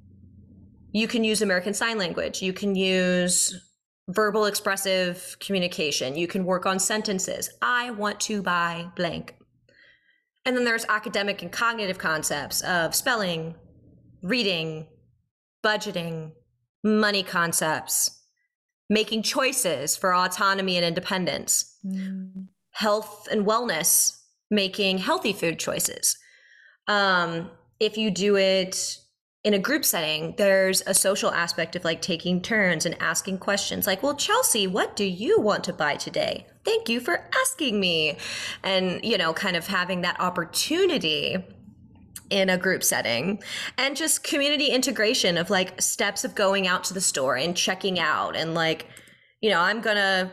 B: you can use American Sign Language. You can use verbal expressive communication. You can work on sentences. I want to buy blank. And then there's academic and cognitive concepts of spelling, reading, budgeting, money concepts, making choices for autonomy and independence, mm. health and wellness, making healthy food choices. Um, if you do it in a group setting, there's a social aspect of like taking turns and asking questions like, well, Chelsea, what do you want to buy today? Thank you for asking me. And, you know, kind of having that opportunity in a group setting and just community integration of like steps of going out to the store and checking out and like you know i'm gonna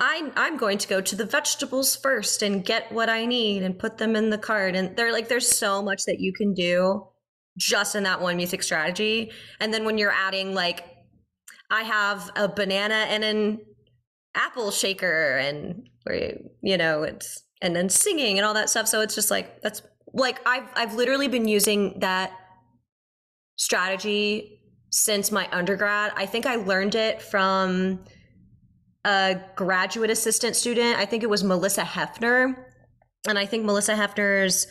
B: I, i'm going to go to the vegetables first and get what i need and put them in the cart. And they're like there's so much that you can do just in that one music strategy. And then when you're adding like i have a banana and an apple shaker and you know it's and then singing and all that stuff. So it's just like that's like i've i've literally been using that strategy since my undergrad. I think i learned it from a graduate assistant student. I think it was melissa hefner. And i think melissa hefner's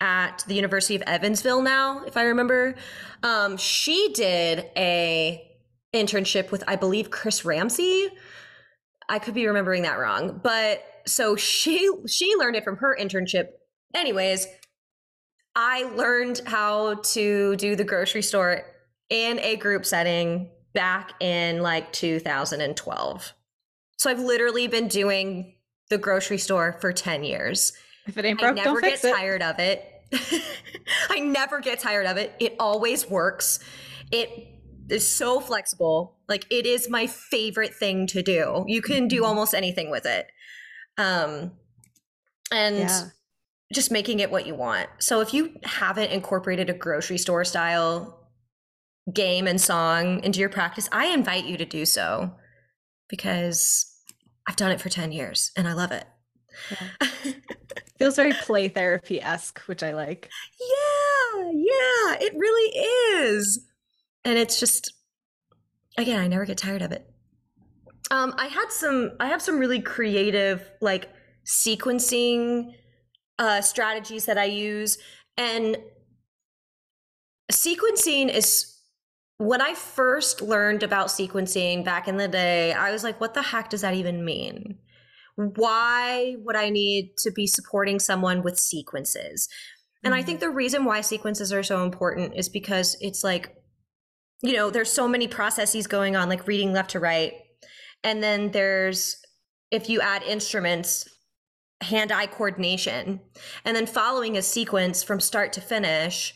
B: at the university of evansville now if i remember. Um, she did a internship with i believe chris ramsey. I could be remembering that wrong, but so she she learned it from her internship. Anyways, I learned how to do the grocery store in a group setting back in like 2012. So I've literally been doing the grocery store for 10 years.
A: If it ain't broke,
B: I never
A: don't
B: get
A: fix
B: tired of it. <laughs> I never get tired of it. It always works. It is so flexible. Like it is my favorite thing to do. You can do mm-hmm. almost anything with it. Um and yeah. Just making it what you want. So if you haven't incorporated a grocery store style game and song into your practice, I invite you to do so because I've done it for 10 years and I love it.
A: Yeah. <laughs> Feels very play therapy esque, which I like.
B: Yeah, yeah, it really is and it's just again i never get tired of it um i had some i have some really creative like sequencing uh strategies that i use and sequencing is when i first learned about sequencing back in the day i was like what the heck does that even mean why would i need to be supporting someone with sequences and i think mm-hmm. the reason why sequences are so important is because it's like you know, there's so many processes going on, like reading left to right. And then there's, if you add instruments, hand eye coordination. And then following a sequence from start to finish,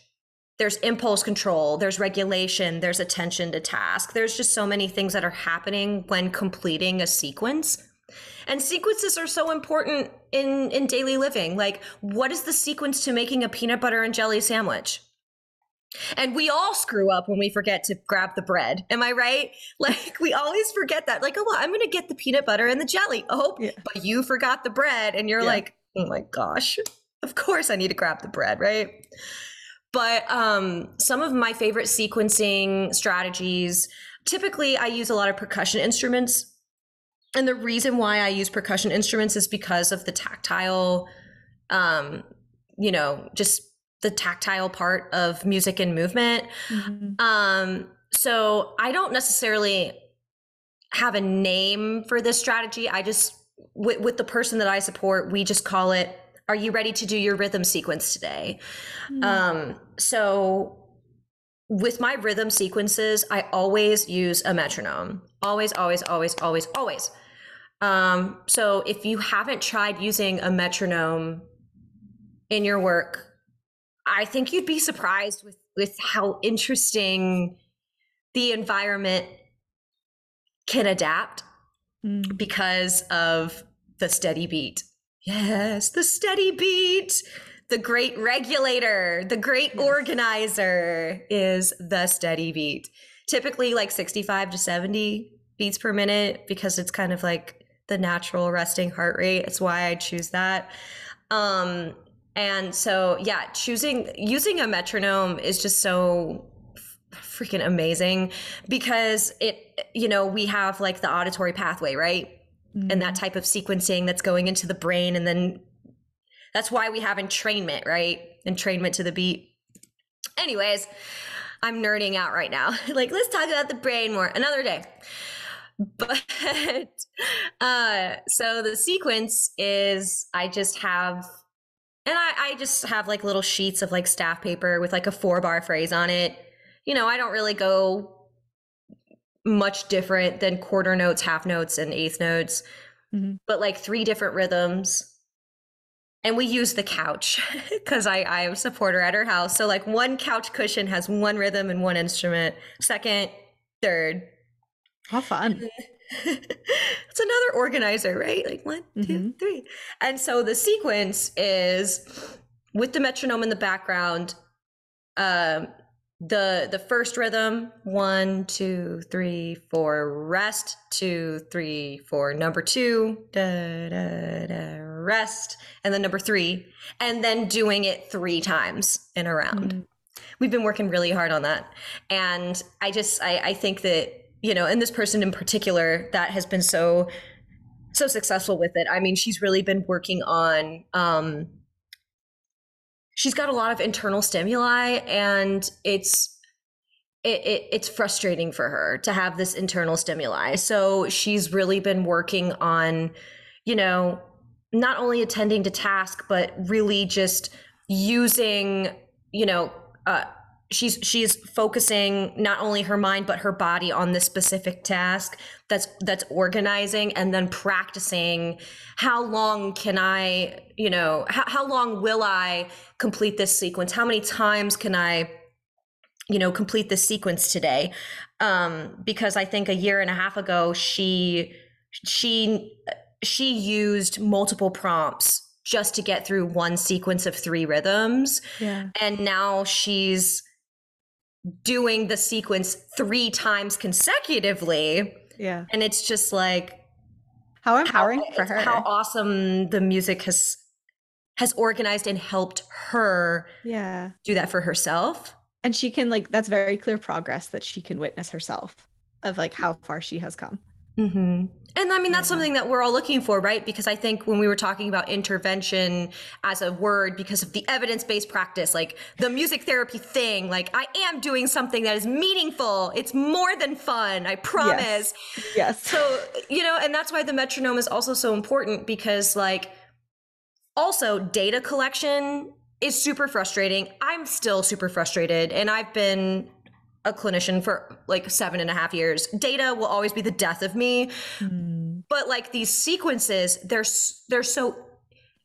B: there's impulse control, there's regulation, there's attention to task. There's just so many things that are happening when completing a sequence. And sequences are so important in in daily living. Like what is the sequence to making a peanut butter and jelly sandwich? And we all screw up when we forget to grab the bread. Am I right? <laughs> Like we always forget that. Like, oh, well, I'm going to get the peanut butter and the jelly. Oh, yeah. but you forgot the bread, and you're yeah. like, oh my gosh, of course I need to grab the bread, right? But um, some of my favorite sequencing strategies. Typically, I use a lot of percussion instruments, and the reason why I use percussion instruments is because of the tactile, um, you know, just the tactile part of music and movement. Mm-hmm. Um, so I don't necessarily have a name for this strategy. I just, with, with, the person that I support, we just call it, Are you ready to do your rhythm sequence today? Mm-hmm. Um, so with my rhythm sequences, I always use a metronome. Always, always, always, always, always. Um, so if you haven't tried using a metronome in your work, I think you'd be surprised with with how interesting the environment can adapt mm. because of the steady beat. Yes, the steady beat. The great regulator, the great yes. organizer is the steady beat. Typically like 65 to 70 beats per minute because it's kind of like the natural resting heart rate. It's why I choose that. Um, and so, yeah, choosing using a metronome is just so freaking amazing because it, you know, we have like the auditory pathway, right? Mm-hmm. And that mm-hmm. type of sequencing that's going into the brain. And then that's why we have entrainment, right? Entrainment to the beat. Anyways, I'm nerding out right now. <laughs> like, let's talk about the brain more another day. <laughs> But uh, so the sequence is I just have and I, I just have like little sheets of like staff paper with like a four bar phrase on it. You know, I don't really go much different than quarter notes, half notes, and eighth notes, mm-hmm. but like three different rhythms. And we use the couch <laughs> because I, I am a supporter at her house. So, like, one couch cushion has one rhythm and one instrument, second, third.
A: How fun. <laughs>
B: it's another organizer, right? Like one, mm-hmm. three. And so the sequence is with the metronome in the background. Um, the the first rhythm one two three four rest two three four number two da, da, da, rest and then number three and then doing it three times in a round mm. we've been working really hard on that and i just I, I think that you know and this person in particular that has been so so successful with it i mean she's really been working on um she's got a lot of internal stimuli and it's it, it, it's frustrating for her to have this internal stimuli. So she's really been working on you know not only attending to task but really just using you know uh, she's she's focusing not only her mind but her body on this specific task that's that's organizing and then practicing how long can i you know how, how long will i complete this sequence? How many times can i you know complete this sequence today? Um because i think a year and a half ago she she she used multiple prompts just to get through one sequence of three rhythms.
A: Yeah.
B: and now she's doing the sequence three times consecutively.
A: Yeah.
B: And it's just like
A: how empowering
B: how,
A: for her.
B: How awesome the music has has organized and helped her
A: yeah
B: do that for herself.
A: And she can like that's very clear progress that she can witness herself of like how far she has come.
B: Mm-hmm. And I mean, that's mm-hmm. something that we're all looking for, right? Because I think when we were talking about intervention as a word, because of the evidence based practice, like the music therapy thing, like I am doing something that is meaningful. It's more than fun, I promise.
A: Yes. yes.
B: So, you know, and that's why the metronome is also so important because, like, also data collection is super frustrating. I'm still super frustrated, and I've been a clinician for like seven and a half years. Data will always be the death of me. Mm. But like these sequences, they're they're so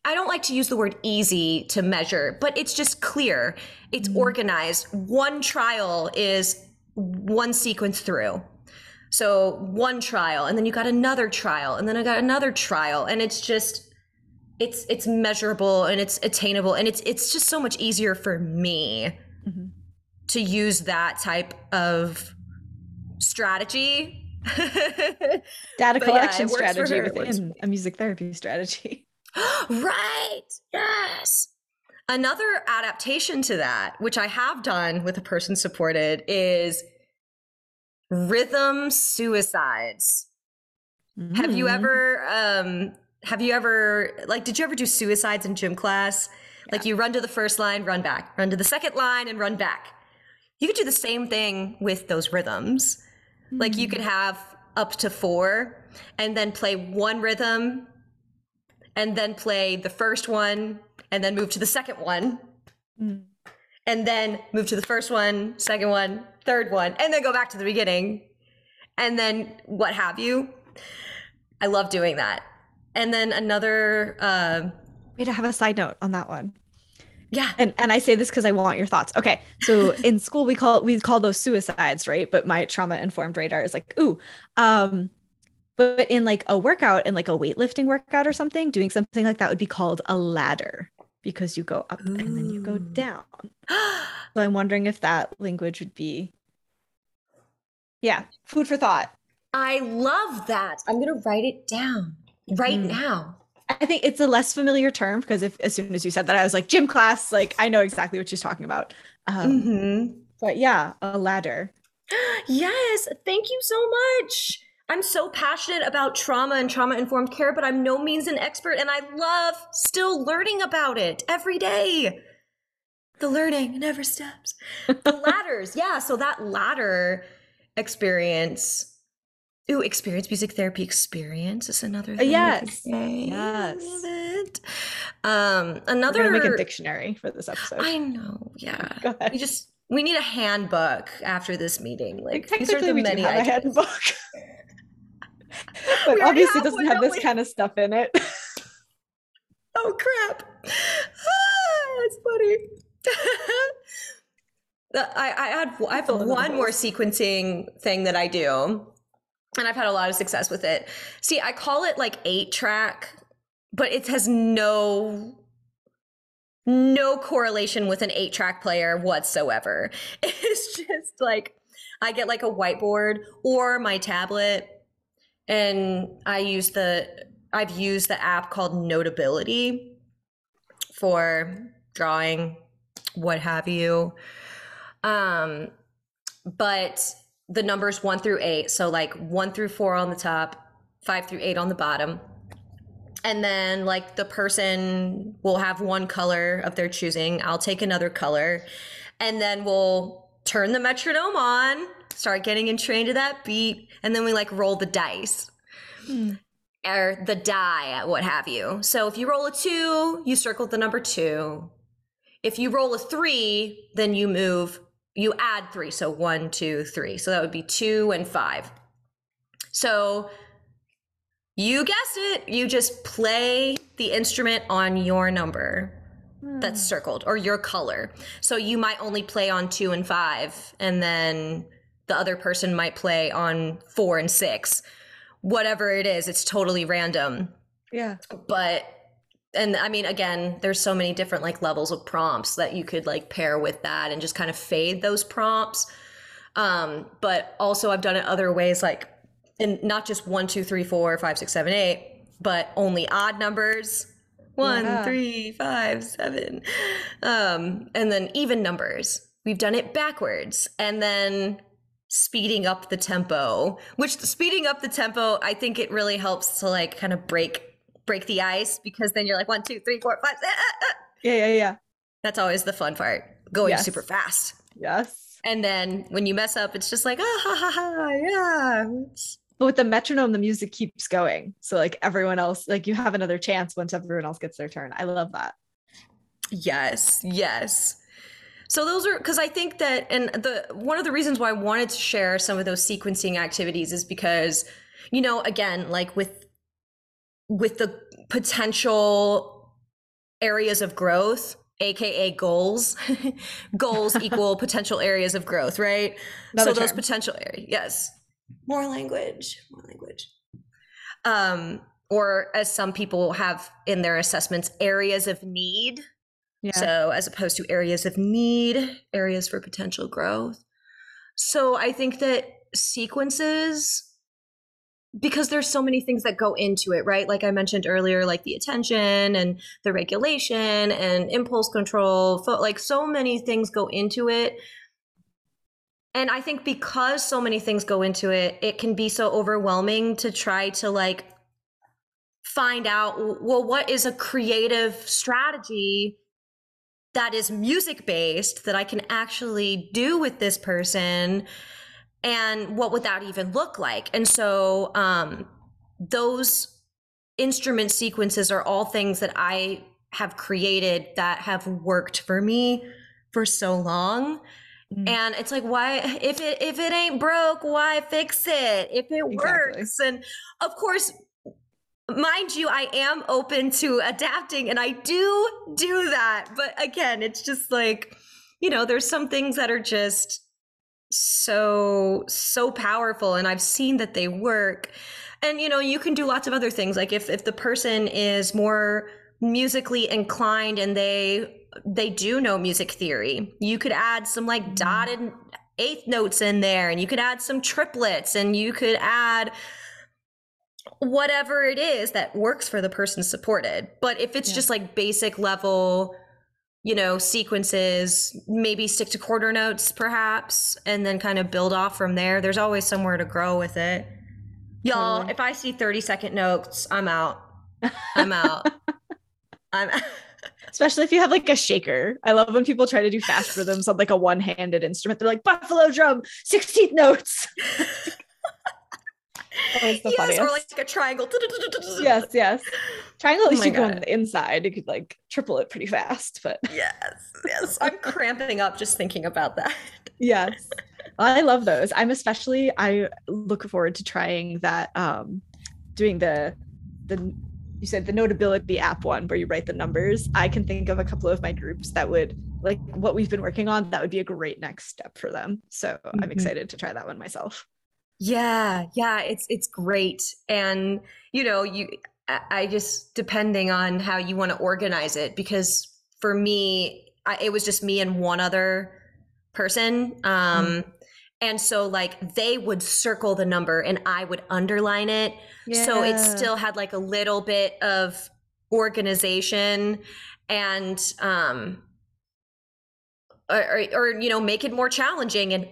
B: I don't like to use the word easy to measure, but it's just clear. It's mm. organized. One trial is one sequence through. So one trial and then you got another trial and then I got another trial and it's just it's it's measurable and it's attainable and it's it's just so much easier for me. To use that type of strategy. <laughs>
A: Data collection yeah, strategy within a music therapy <laughs> strategy. <gasps>
B: right. Yes. Another adaptation to that, which I have done with a person supported, is rhythm suicides. Mm. Have you mm. ever um have you ever like did you ever do suicides in gym class? Yeah. Like you run to the first line, run back, run to the second line and run back you could do the same thing with those rhythms. Mm-hmm. Like you could hmm. have up to four and then play one rhythm and then play the first one and then move to the second one. Mm. And then move to the first one, second one, third one, and then go back to the beginning. And then what have you. I love doing that. And then another uh,
A: Wait, I have a side note on that one.
B: Yeah.
A: And and I say this because I want your thoughts. Okay. So <laughs> in school we call we call those suicides, right? But my trauma informed radar is like, ooh, um, but in like a workout in like a weightlifting workout or something, doing something like that would be called a ladder because you go up ooh. and then you go down. <gasps> so I'm wondering if that language would be yeah, food for thought.
B: I love that. I'm gonna write it down right mm. now.
A: I think it's a less familiar term because if as soon as you said that, I was like gym class. Like I know exactly what she's talking about. Um, mm-hmm. But yeah, a ladder. <gasps>
B: Yes, thank you so much. I'm so passionate about trauma and trauma informed care, but I'm no means an expert, and I love still learning about it every day. The learning never stops. The <laughs> ladders, yeah. So that ladder experience Ooh, experience music therapy experience is another thing.
A: Yes. Yes.
B: Um, another
A: We're gonna make a dictionary for this episode.
B: I know. Yeah. <laughs> Go ahead. We just we need a handbook after this meeting. Like,
A: these are the we many do have a handbook. <laughs> but obviously doesn't have this kind of stuff in it. <laughs>
B: oh crap. <sighs> Ah, that's funny. I, I had I have one more sequencing thing that I do and I've had a lot of success with it. See, I call it like eight track, but it has no no correlation with an eight track player whatsoever. <laughs> It's just like I get like a whiteboard or my tablet, and I use the I've used the app called Notability for drawing, what have you. Um, but the numbers one through eight, so like one through four on the top, five through eight on the bottom. And then like the person will have one color of their choosing. I'll take another color. And then we'll turn the metronome on start getting entrain to that beat and then we like roll the dice. Hmm. or the die what have you. So if you roll a two you circle the number two. If you roll a three then you move you add three so one two three so that would be two and five so you guessed it. You just play the instrument on your number that's hmm. circled or your color. So you might only play on two and five, and then the other person might play on four and six. Whatever it is, it's totally random.
A: Yeah.
B: But and I mean again, there's so many different like levels of prompts that you could like pair with that and just kind of fade those prompts. Um, but also I've done it other ways like and not just one, two, three, four, five, six, seven, eight, but only odd numbers. One, yeah. three, five, seven. Um, and then even numbers. We've done it backwards. And then speeding up the tempo, which speeding up the tempo, I think it really helps to like kind of break break the ice because then you're like one, two, three, four, five. Ah, ah,
A: ah. Yeah, yeah, yeah.
B: That's always the fun part. Going yes. super fast.
A: Yes.
B: And then when you mess up, it's just like, ah, ha, ha, ha, yeah.
A: But with the metronome, the music keeps going. So like everyone else, like you have another chance once everyone else gets their turn. I love that.
B: Yes, yes. So those are because I think that, and the one of the reasons why I wanted to share some of those sequencing activities is because, you know, again, like with with the potential areas of growth, aka goals, <laughs> goals <laughs> equal potential areas of growth, right? Another so term. those potential areas, yes, more language, more language. Um, or as some people have in their assessments, areas of need. Yeah. So as opposed to areas of need, areas for potential growth. So I think that sequences because there's so many things that go into it, right? Like I mentioned earlier, like the attention and the regulation and impulse control, like so many things go into it and I think because so many things go into it, it can be so overwhelming to try to like find out well what is a creative strategy that is music based that I can actually do with this person and what would that even look like? And so um those instrument sequences are all things that I have created that have worked for me for so long Mm-hmm. And it's like, why if it if it ain't broke, why fix it? If it exactly. works. And of course, mind you, I am open to adapting and I do do that. But again, it's just like, you know, there's some things that are just so so powerful and I've seen that they work. And you know, you can do lots of other things like if if the person is more musically inclined and they they do know music theory. You could add some like mm-hmm. dotted eighth notes in there, and you could add some triplets, and you could add whatever it is that works for the person supported. But if it's yeah. just like basic level, you know, sequences, maybe stick to quarter notes perhaps, and then kind of build off from there. There's always somewhere to grow with it. Y'all, totally. if I see 30 second notes, I'm out. I'm out. <laughs> I'm <laughs>
A: especially if you have like a shaker. I love when people try to do fast rhythms on like a one-handed instrument. They're like buffalo drum, 16th notes. <laughs>
B: yes, funniest. or like a triangle.
A: yes, yes. Triangle, at oh least oh you go on the inside. You could like triple it pretty fast, but <laughs>
B: yes, yes. I'm cramping up just thinking about that. <laughs>
A: yes. I love those. I'm especially I look forward to trying that um doing the the you said the notability app one where you write the numbers i can think of a couple of my groups that would like what we've been working on that would be a great next step for them so mm-hmm. i'm excited to try that one myself
B: yeah yeah it's it's great and you know you i just depending on how you want to organize it because for me, I, it was just me and one other person. Um, mm. And so, like, they would circle the number and I would underline it. Yeah. So it still had like a little bit of organization and, um, or, or, you know, make it more challenging and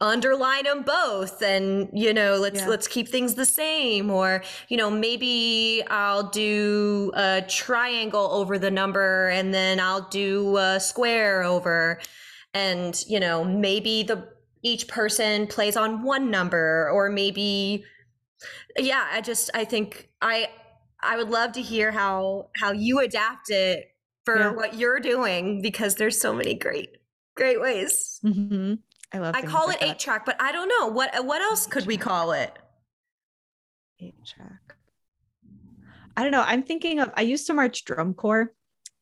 B: underline them both and you know let's yeah. let's keep things the same or you know maybe i'll do a triangle over the number and then i'll do a square over and you know maybe the each person plays on one number or maybe yeah i just i think i i would love to hear how how you adapt it for yeah. what you're doing because there's so many great great ways
A: mm-hmm. I love.
B: I call like it eight track, but I don't know what what else could we call it?
A: Eight track. I don't know. I'm thinking of. I used to march drum corps,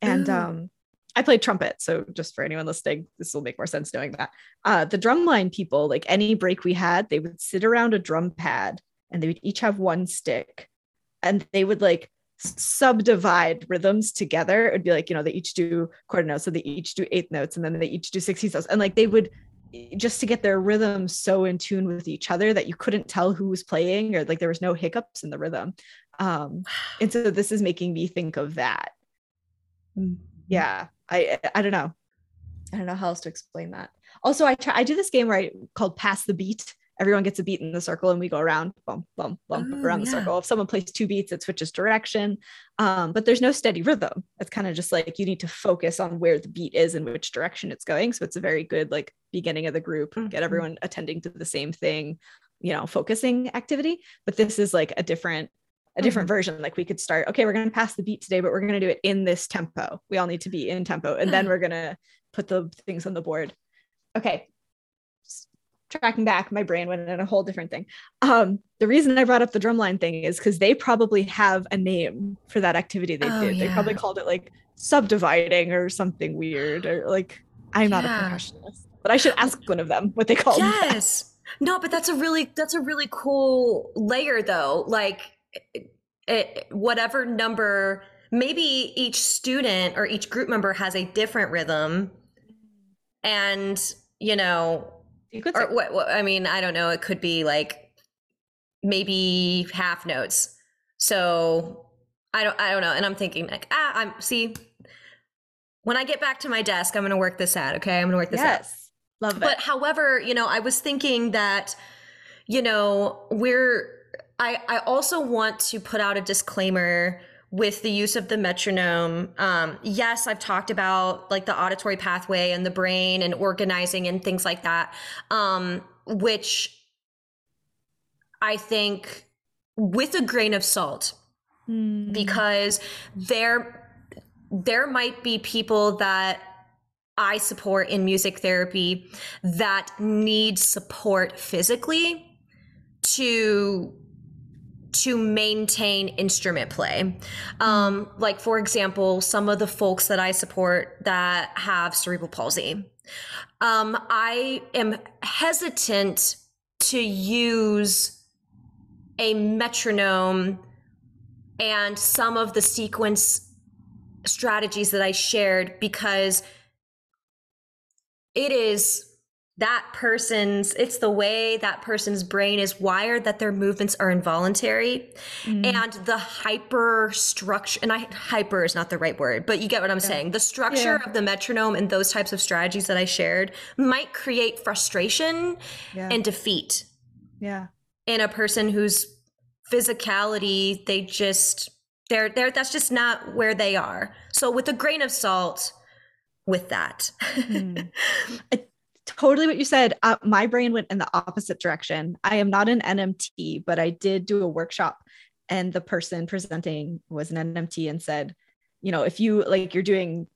A: and Ooh. um, I played trumpet. So just for anyone listening, this will make more sense knowing that. Uh, the drumline people, like any break we had, they would sit around a drum pad, and they would each have one stick, and they would like subdivide rhythms together. It would be like, you know, they each do quarter notes, so they each do eighth notes, and then they each do sixteenth notes. And like they would just to get their rhythm so in tune with each other that you couldn't tell who was playing or like there was no hiccups in the rhythm. Um <sighs> and so this is making me think of that. Mm-hmm. yeah i i don't know. I don't know how else to explain that. Also i try i do this game where i called pass the beat everyone gets a beat in the circle and we go around bump bump bump oh, around yeah. the circle. If someone plays two beats it switches direction. Um, but there's no steady rhythm. It's kind of just like you need to focus on where the beat is and which direction it's going. So it's a very good like beginning of the group mm-hmm. get everyone attending to the same thing you know focusing activity. But this is like a different a different mm-hmm. version. Like we could start okay we're going to pass the beat today but we're going to do it in this tempo. We all need to be in tempo. And then we're going to put the things on the board. Okay tracking back, my brain went in a whole different thing. Um, the reason I brought up the drumline thing is because they probably have a name for that activity they oh, did. Yeah. They probably called it like subdividing or something weird or like I'm yeah. not a percussionist, but I should ask one of them what they call it. <laughs>
B: yes. No, but that's a really that's a really cool layer though. Like it, it, whatever number maybe each student or each group member has a different rhythm and you know you could. Or what, what? I mean, I don't know. It could be like maybe half notes. So I don't. I don't know. And I'm thinking like, ah, I'm see. When I get back to my desk, I'm going to work this out. Okay, I'm going to work this yes. out. Yes,
A: love it.
B: But however, you know, I was thinking that, you know, we're. I I also want to put out a disclaimer with the use of the metronome. Um, yes, I've talked about like the auditory pathway and the brain and organizing and things like that, um, which I think with a grain of salt, mm. because there there might be people that I support in music therapy that need support physically to to maintain instrument play. Um, like, for example, some of the folks that I support that have cerebral palsy. Um, I am hesitant to use a metronome and some of the sequence strategies that I shared because it is that person's it's the way that person's brain is wired that their movements are involuntary mm. and the hyper structure and i hyper is not the right word but you get what i'm yeah. saying the structure yeah. of the metronome and those types of strategies that i shared might create frustration yeah. and defeat
A: yeah
B: in a person whose physicality they just they're they're that's just not where they are so with a grain of salt with that mm. <laughs>
A: totally what you said. Uh, my brain went in the opposite direction. I am not an NMT, but I did do a workshop, and the person presenting was an NMT and said, you know, if you like, you're doing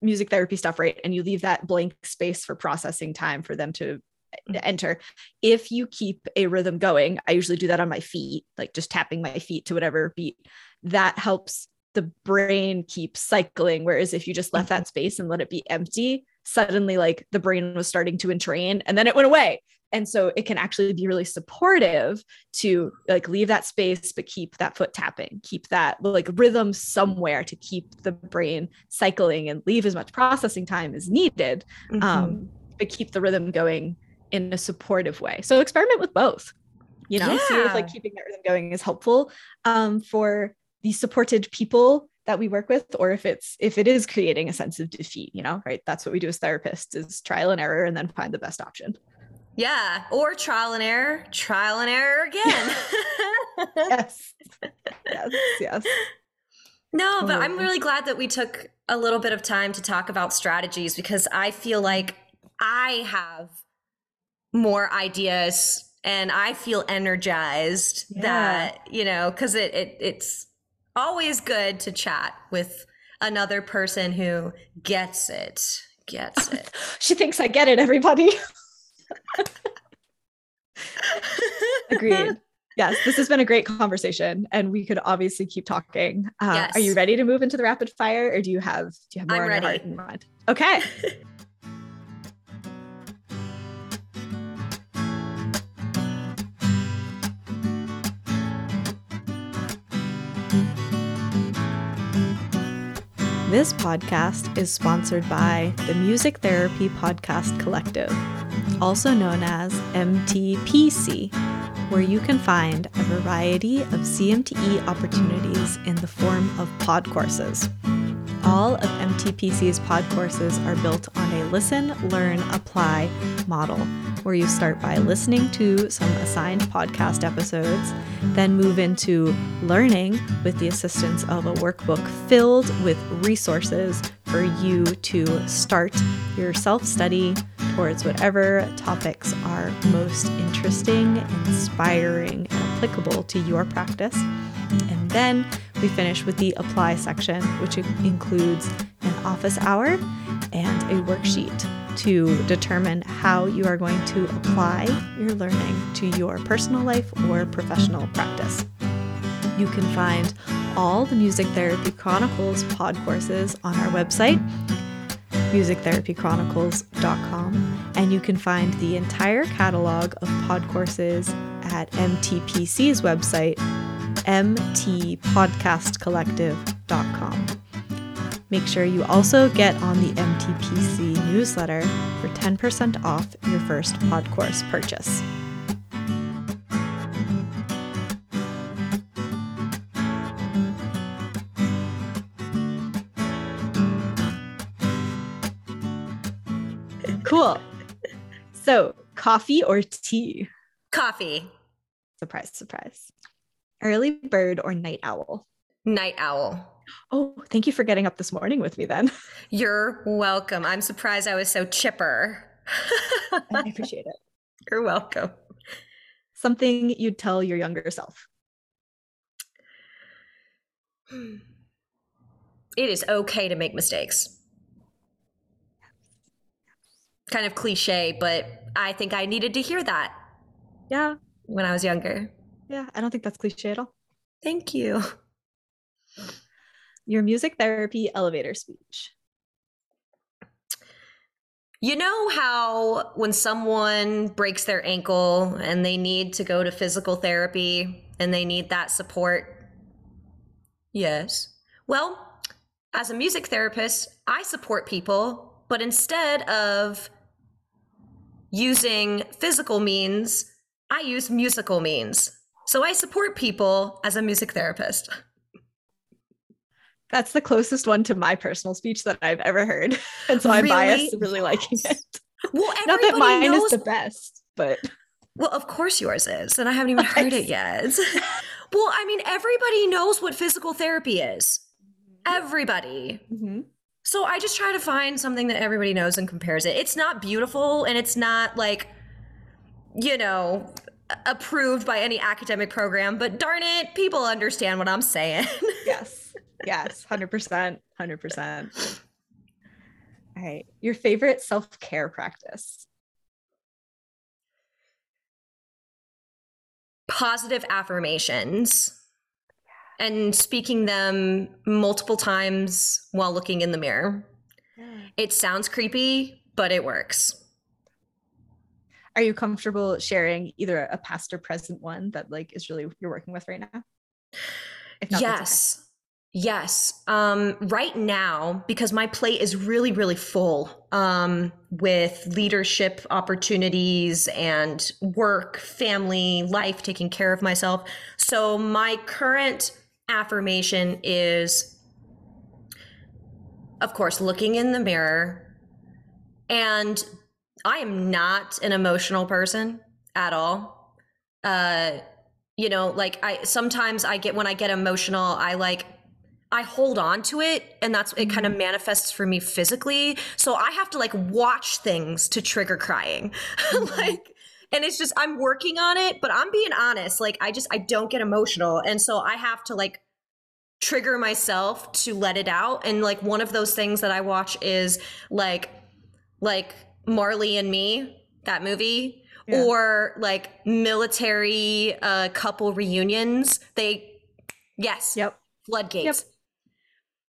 A: music therapy stuff, right? And you leave that blank space for processing time for them to mm-hmm. enter. If you keep a rhythm going, I usually do that on my feet, like just tapping my feet to whatever beat. That helps the brain keep cycling. Whereas if you just left that space and let it be empty, suddenly like the brain was starting to entrain and then it went away and so it can actually be really supportive to like leave that space but keep that foot tapping keep that like rhythm somewhere to keep the brain cycling and leave as much processing time as needed mm-hmm. um, but keep the rhythm going in a supportive way so experiment with both you know yeah. see if like keeping that rhythm going is helpful um, for the supported people that we work with or if it's if it is creating a sense of defeat you know right? That's what we do as therapists is trial and error and then find the best option.
B: Yeah or trial and error trial and error again. <laughs>
A: Yes. Yes yes.
B: No but i'm really glad that we took a little bit of time to talk about strategies because i feel like i have more ideas and i feel energized yeah. that you know because it, it it's always good to chat with another person who gets it. Gets it. <laughs>
A: she thinks I get it, everybody. <laughs> Agreed. Yes, this has been a great conversation, and we could obviously keep talking. Uh, yes. Are you ready to move into the rapid fire, or do you have do you have more
B: I'm
A: on
B: ready.
A: your heart and mind? Okay. <laughs> This podcast is sponsored by the Music Therapy Podcast Collective, also known as MTPC, where you can find a variety of CMTE opportunities in the form of pod courses. All of MTPC's pod courses are built on a listen, learn, apply model, where you start by listening to some assigned podcast episodes, then move into learning with the assistance of a workbook filled with resources for you to start your self study towards whatever topics are most interesting, inspiring, and applicable to your practice. And then we finish with the apply section, which includes an office hour and a worksheet to determine how you are going to apply your learning to your personal life or professional practice. You can find all the Music Therapy Chronicles pod courses on our website, musictherapychronicles.com, and you can find the entire catalog of pod courses at MTPC's website, mtpodcastcollective.com. Make sure you also get on the MTPC newsletter for 10% off your first pod course purchase. Cool. So, coffee or tea?
B: Coffee.
A: Surprise, surprise. Early bird or night owl?
B: Night owl.
A: Oh, thank you for getting up this morning with me then. <laughs>
B: You're welcome. I'm surprised I was so chipper. <laughs>
A: I appreciate it. <laughs>
B: You're welcome.
A: Something you'd tell your younger self.
B: It is okay to make mistakes. Kind of cliche, but I think I needed to hear that.
A: Yeah.
B: When I was younger.
A: Yeah, I don't think that's cliche at all.
B: Thank you <laughs>
A: your music therapy elevator speech.
B: You know how when someone breaks their ankle and they need to go to physical therapy and they need that support? Yes. Well, as a music therapist, I support people, but instead of using physical means, I use musical means. So I support people as a music therapist.
A: That's the closest one to my personal speech that I've ever heard. <laughs> And so I'm really? biased really liking it.
B: Well, not that mine knows-
A: is the best, but
B: well, of course yours is, and I haven't even heard it yet. <laughs> well, I mean, everybody knows what physical therapy is. Everybody. Mm-hmm. So I just try to find something that everybody knows and compares it. It's not beautiful, and it's not like, you know, approved by any academic program, but darn it, people understand what I'm saying. <laughs>
A: yes yes, 100%. 100%. All right. Your favorite self care practice?
B: Positive affirmations and speaking them multiple times while looking in the mirror. It sounds creepy, but it works.
A: Are you comfortable sharing either a past or present one that like is really you're working with right now?
B: Not, yes. Yes. Um, right now, because my plate is really, really full um, with leadership opportunities and work, family, life, taking care of myself. So, my current affirmation is, of course, looking in the mirror. And I am not an emotional person at all. Uh, you know, like I sometimes I get when I get emotional, I like I hold on to it and that's it kind of mm-hmm. manifests for me physically. So I have to like watch things to trigger crying. <laughs> Mm-hmm. like and it's just I'm working on it, but I'm being honest. Like I just I don't get emotional and so I have to like trigger myself to let it out and like one of those things that I watch is like like Marley and Me, that movie yeah. or like military uh couple reunions. They yes.
A: Yep.
B: Floodgates. Yep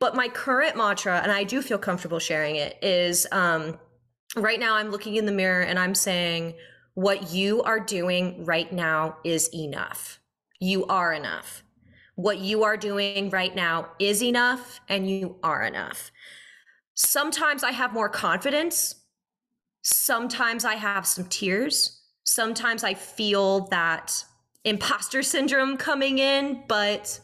B: but my current mantra, and I do feel comfortable sharing it, is um, right now I'm looking in the mirror and I'm saying, what you are doing right now is enough. You are enough. What you are doing right now is enough, and you are enough. Sometimes I have more confidence. Sometimes I have some tears. Sometimes I feel that imposter syndrome coming in, but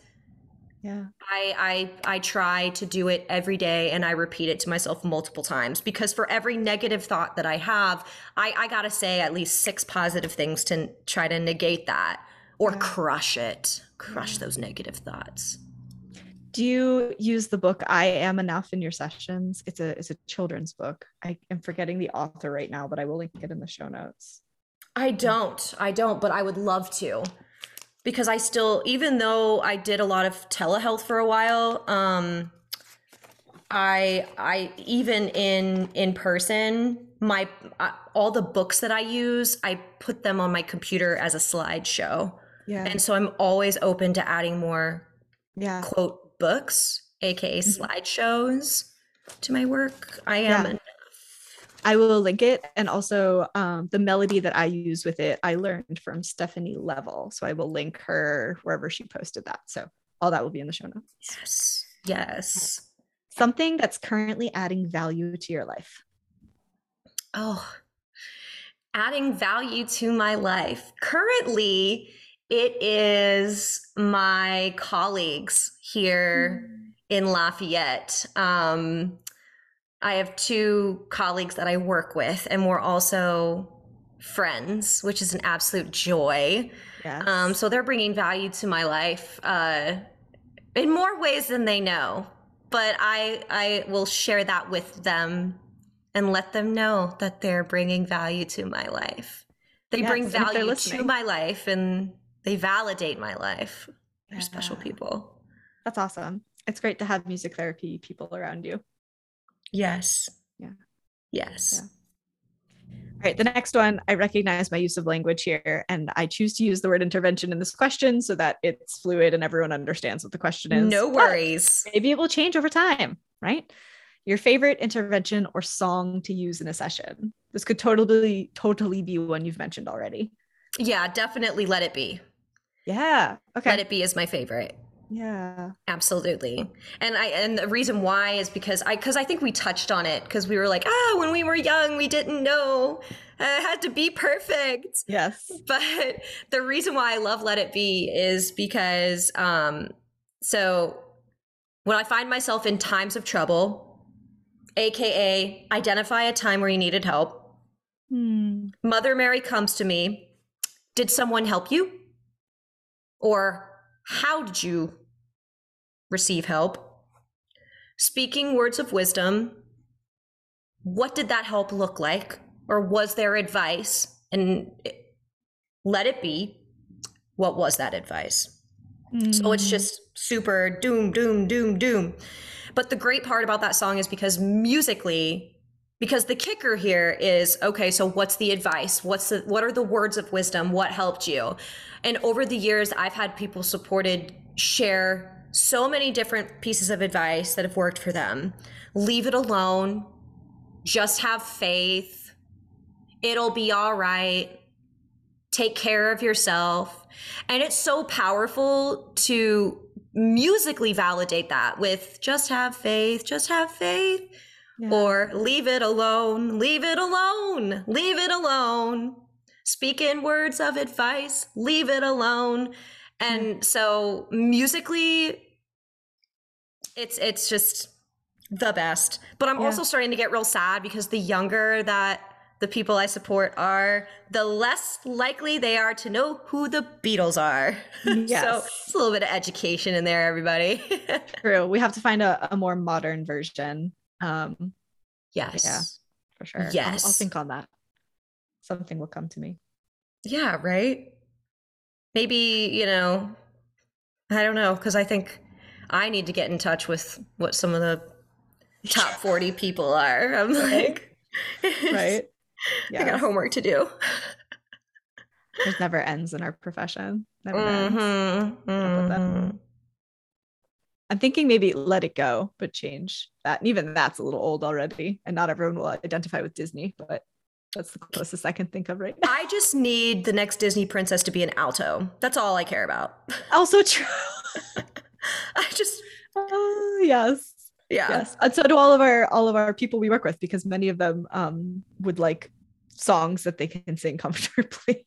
A: yeah
B: I, I i try to do it every day and i repeat it to myself multiple times because for every negative thought that i have i i gotta say at least six positive things to try to negate that or yeah. crush it crush those negative thoughts
A: do you use the book i am enough in your sessions it's a it's a children's book i am forgetting the author right now but i will link it in the show notes
B: i don't i don't but i would love to because I still, even though I did a lot of telehealth for a while, um, I I even in in person, my uh, all the books that I use, I put them on my computer as a slideshow. Yeah. And so I'm always open to adding more yeah. quote books, aka mm-hmm. slideshows to my work. I am yeah.
A: I will link it. And also um, the melody that I use with it, I learned from Stephanie Leavell. So I will link her wherever she posted that. So all that will be in the show notes.
B: Yes. Yes.
A: Something that's currently adding value to your life.
B: Oh, adding value to my life. Currently, it is my colleagues here mm. in Lafayette. Um, I have two colleagues that I work with, and we're also friends, which is an absolute joy. Yes. Um, so they're bringing value to my life uh, in more ways than they know. But I I will share that with them and let them know that they're bringing value to my life. They yes, bring value to my life and they validate my life. They're yeah. special people.
A: That's awesome. It's great to have music therapy people around you.
B: Yes.
A: Yeah.
B: Yes.
A: Yeah. All right, the next one, I recognize my use of language here, and I choose to use the word intervention in this question so that it's fluid and everyone understands what the question is.
B: No worries.
A: But maybe it will change over time, right? Your favorite intervention or song to use in a session. This could totally, totally be one you've mentioned already.
B: Yeah, definitely let it be.
A: Yeah. Okay.
B: Let it be is my favorite.
A: Yeah.
B: Absolutely. And I and the reason why is because I cuz I think we touched on it cuz we were like, "Ah, when we were young, we didn't know uh, it had to be perfect."
A: Yes. <laughs>
B: But the reason why I love Let It Be is because um so when I find myself in times of trouble, aka identify a time where you needed help.
A: Hmm.
B: Mother Mary comes to me. Did someone help you? Or how did you receive help? Speaking words of wisdom, what did that help look like? Or was there advice? And let it be. What was that advice? Mm. So it's mm. just super doom, doom, doom, doom. But the great part about that song is because musically, because the kicker here is okay so what's the advice what's the what are the words of wisdom what helped you and over the years i've had people supported share so many different pieces of advice that have worked for them leave it alone just have faith It'll be all right. Take care of yourself. And it's so powerful to musically validate that with just have faith, just have faith. Yeah. Or leave it alone, leave it alone, leave it alone. Speak in words of advice, leave it alone. And so musically, it's it's just the best. But I'm yeah. also starting to get real sad because the younger that the people I support are, the less likely they are to know who the Beatles are. <laughs> Yes. so it's a little bit of education in there, everybody. <laughs>
A: True. We have to find a, a more modern version. Um,
B: yes.
A: Yeah, for sure.
B: Yes.
A: I'll, I'll think on that. Something will come to me.
B: Yeah, right? Maybe, you know, I don't know, because I think I need to get in touch with what some of the top <laughs> 40 people are. I'm like,
A: right?
B: Yeah. <laughs> I got homework to do.
A: It never ends in our profession. Never mm-hmm. ends. Mm-hmm. I'm thinking maybe let it go, but change that. And even that's a little old already. And not everyone will identify with Disney, but that's the closest I can think of right now.
B: I just need the next Disney princess to be an alto. That's all I care about. <laughs>
A: Also true.
B: I just
A: uh, yes.
B: Yeah.
A: Yes. And so do all of our all of our people we work with because many of them um would like songs that they can sing comfortably.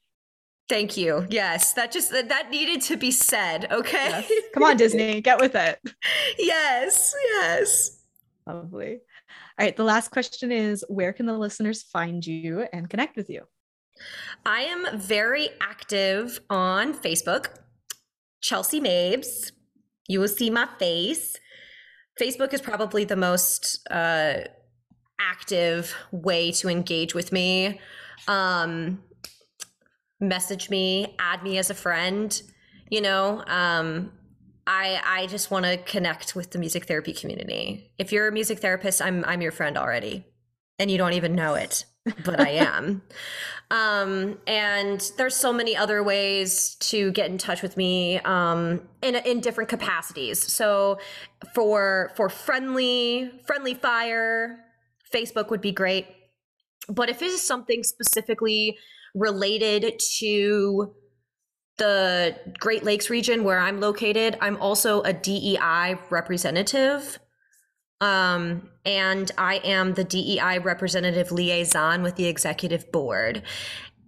B: Thank you. Yes, that just that, needed to be said. Okay. Yes.
A: Come on, Disney, <laughs> get with it.
B: Yes. Yes.
A: Lovely. All right. The last question is where can the listeners find you and connect with you?
B: I am very active on Facebook, Chelsea Mabes. You will see my face. Facebook is probably the most uh, active way to engage with me. Um, message me, add me as a friend. You know, um, I I just want to connect with the music therapy community. If you're a music therapist, I'm I'm your friend already, and you don't even know it, but I am. <laughs> Um, and there's so many other ways to get in touch with me um, in in different capacities. So for for friendly friendly fire, Facebook would be great. But if it is something specifically related to the Great Lakes region where I'm located, I'm also a DEI representative. Um, and I am the DEI representative liaison with the executive board.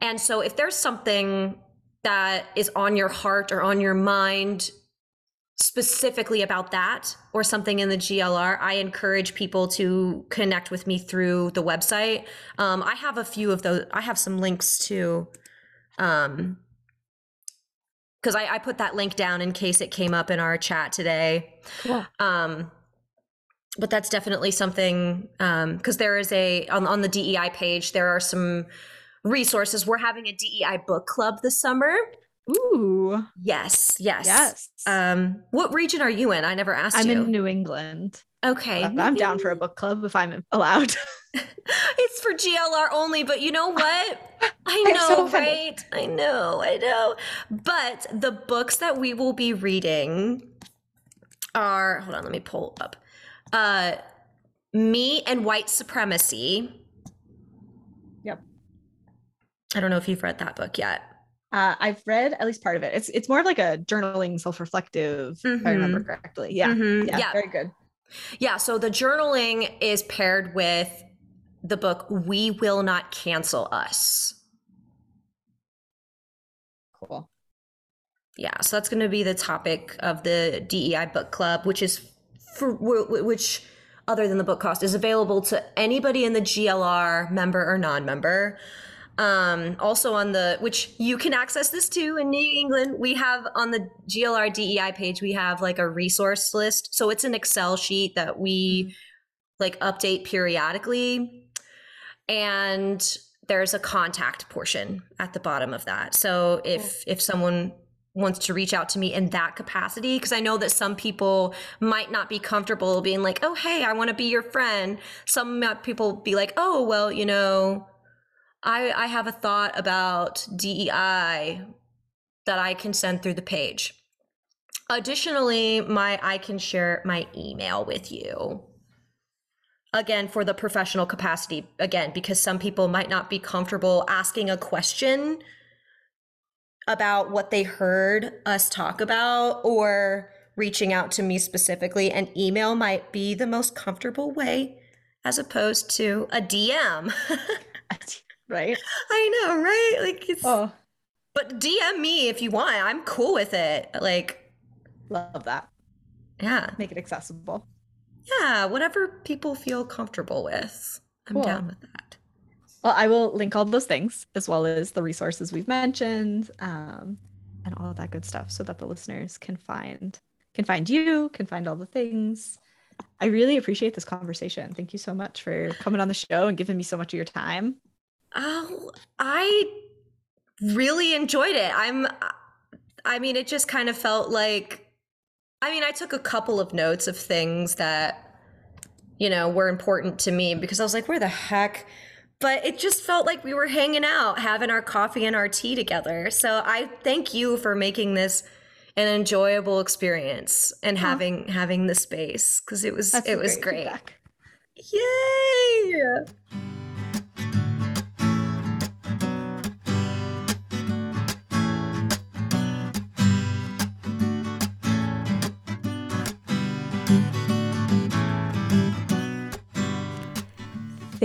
B: And so if there's something that is on your heart or on your mind specifically about that or something in the GLR, I encourage people to connect with me through the website. Um, I have a few of those. I have some links to, um, because I, I, put that link down in case it came up in our chat today. Cool. Um, but that's definitely something because um, there is a on, on the DEI page there are some resources. We're having a DEI book club this summer.
A: Ooh.
B: Yes, yes.
A: Yes.
B: Um, what region are you in? I never asked
A: I'm
B: you.
A: in New England.
B: Okay.
A: I'm down for a book club if I'm allowed. <laughs>
B: it's for GLR only, but you know what? <laughs> I know, so right? I know, I know. But the books that we will be reading are hold on, let me pull up. Uh Me and White Supremacy.
A: Yep.
B: I don't know if you've read that book yet.
A: Uh, I've read at least part of it. It's it's more of like a journaling, self-reflective, mm-hmm. if I remember mm-hmm. correctly. Yeah. Mm-hmm. yeah, yeah, very good.
B: Yeah, so the journaling is paired with the book We Will Not Cancel Us.
A: Cool.
B: Yeah, so that's going to be the topic of the DEI book club, which is for which other than the book cost is available to anybody in the GLR member or non-member. Um, also on the which you can access this too in New England, we have on the GLR DEI page, we have like a resource list. So it's an Excel sheet that we mm-hmm. like update periodically. And there's a contact portion at the bottom of that. So if if someone wants to reach out to me in that capacity because I know that some people might not be comfortable being like, "Oh, hey, I want to be your friend." Some people be like, "Oh, well, you know, I, I have a thought about DEI that I can send through the page. Additionally, my I can share my email with you. again for the professional capacity again because some people might not be comfortable asking a question about what they heard us talk about or reaching out to me specifically and email might be the most comfortable way as opposed to a DM <laughs>
A: right
B: I know right like it's
A: oh
B: but DM me if you want I'm cool with it like
A: love that
B: yeah
A: make it accessible
B: yeah, whatever people feel comfortable with. I'm cool. down with that.
A: Well, I will link all those things as well as the resources we've mentioned um, and all of that good stuff so that the listeners can find can find you, can find all the things. I really appreciate this conversation. Thank you so much for coming on the show and giving me so much of your time.
B: Oh, I really enjoyed it. I'm uh, I mean, it just kind of felt like I mean, I took a couple of notes of things that, you know, were important to me because I was like, where the heck? But it just felt like we were hanging out, having our coffee and our tea together. So I thank you for making this an enjoyable experience and having having the space because it was That's it was great. great. Yay!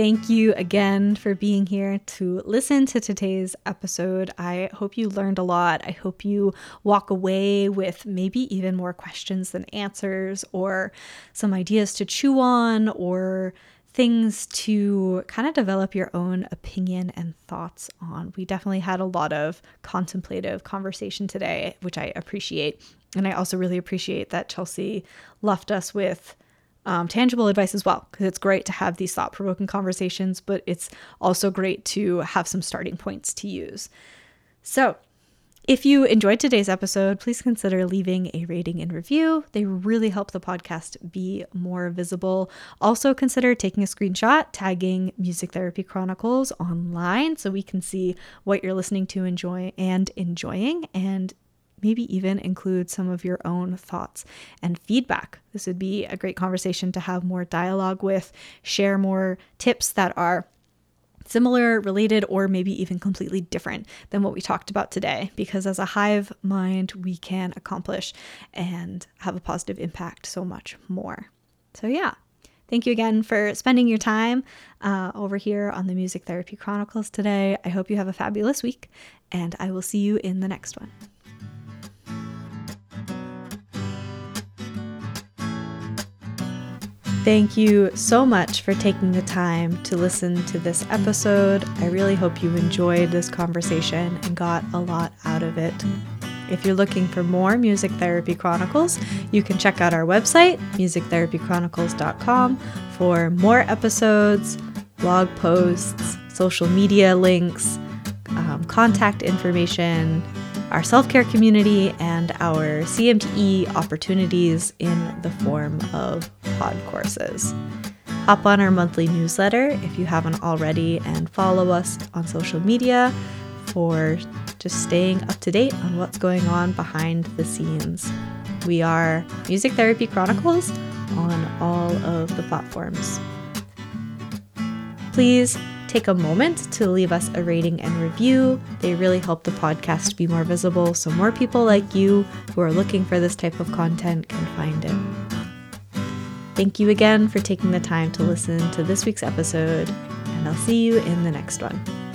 A: Thank you again for being here to listen to today's episode. I hope you learned a lot. I hope you walk away with maybe even more questions than answers, or some ideas to chew on, or things to kind of develop your own opinion and thoughts on. We definitely had a lot of contemplative conversation today, which I appreciate. And I also really appreciate that Chelsea left us with um, tangible advice as well, because it's great to have these thought provoking conversations, but it's also great to have some starting points to use. So, if you enjoyed today's episode, please consider leaving a rating and review. They really help the podcast be more visible. Also, consider taking a screenshot, tagging Music Therapy Chronicles online so we can see what you're listening to enjoy and enjoying and maybe even include some of your own thoughts and feedback. This would be a great conversation to have more dialogue with, share more tips that are similar, related, or maybe even completely different than what we talked about today. Because as a hive mind, we can accomplish and have a positive impact so much more. So, yeah. Thank you again for spending your time uh, over here on the Music Therapy Chronicles today. I hope you have a fabulous week, and I will see you in the next one. Thank you so much for taking the time to listen to this episode. I really hope you enjoyed this conversation and got a lot out of it. If you're looking for more Music Therapy Chronicles, you can check out our website, musictherapychronicles.com, for more episodes, blog posts, social media links, um, contact information, our self care community, and our CMTE opportunities in the form of pod courses. Hop on our monthly newsletter if you haven't already, and follow us on social media for just staying up to date on what's going on behind the scenes. We are Music Therapy Chronicles on all of the platforms. Please take a moment to leave us a rating and review. They really help the podcast be more visible so more people like you who are looking for this type of content can find it. Thank you again for taking the time to listen to this week's episode, and I'll see you in the next one.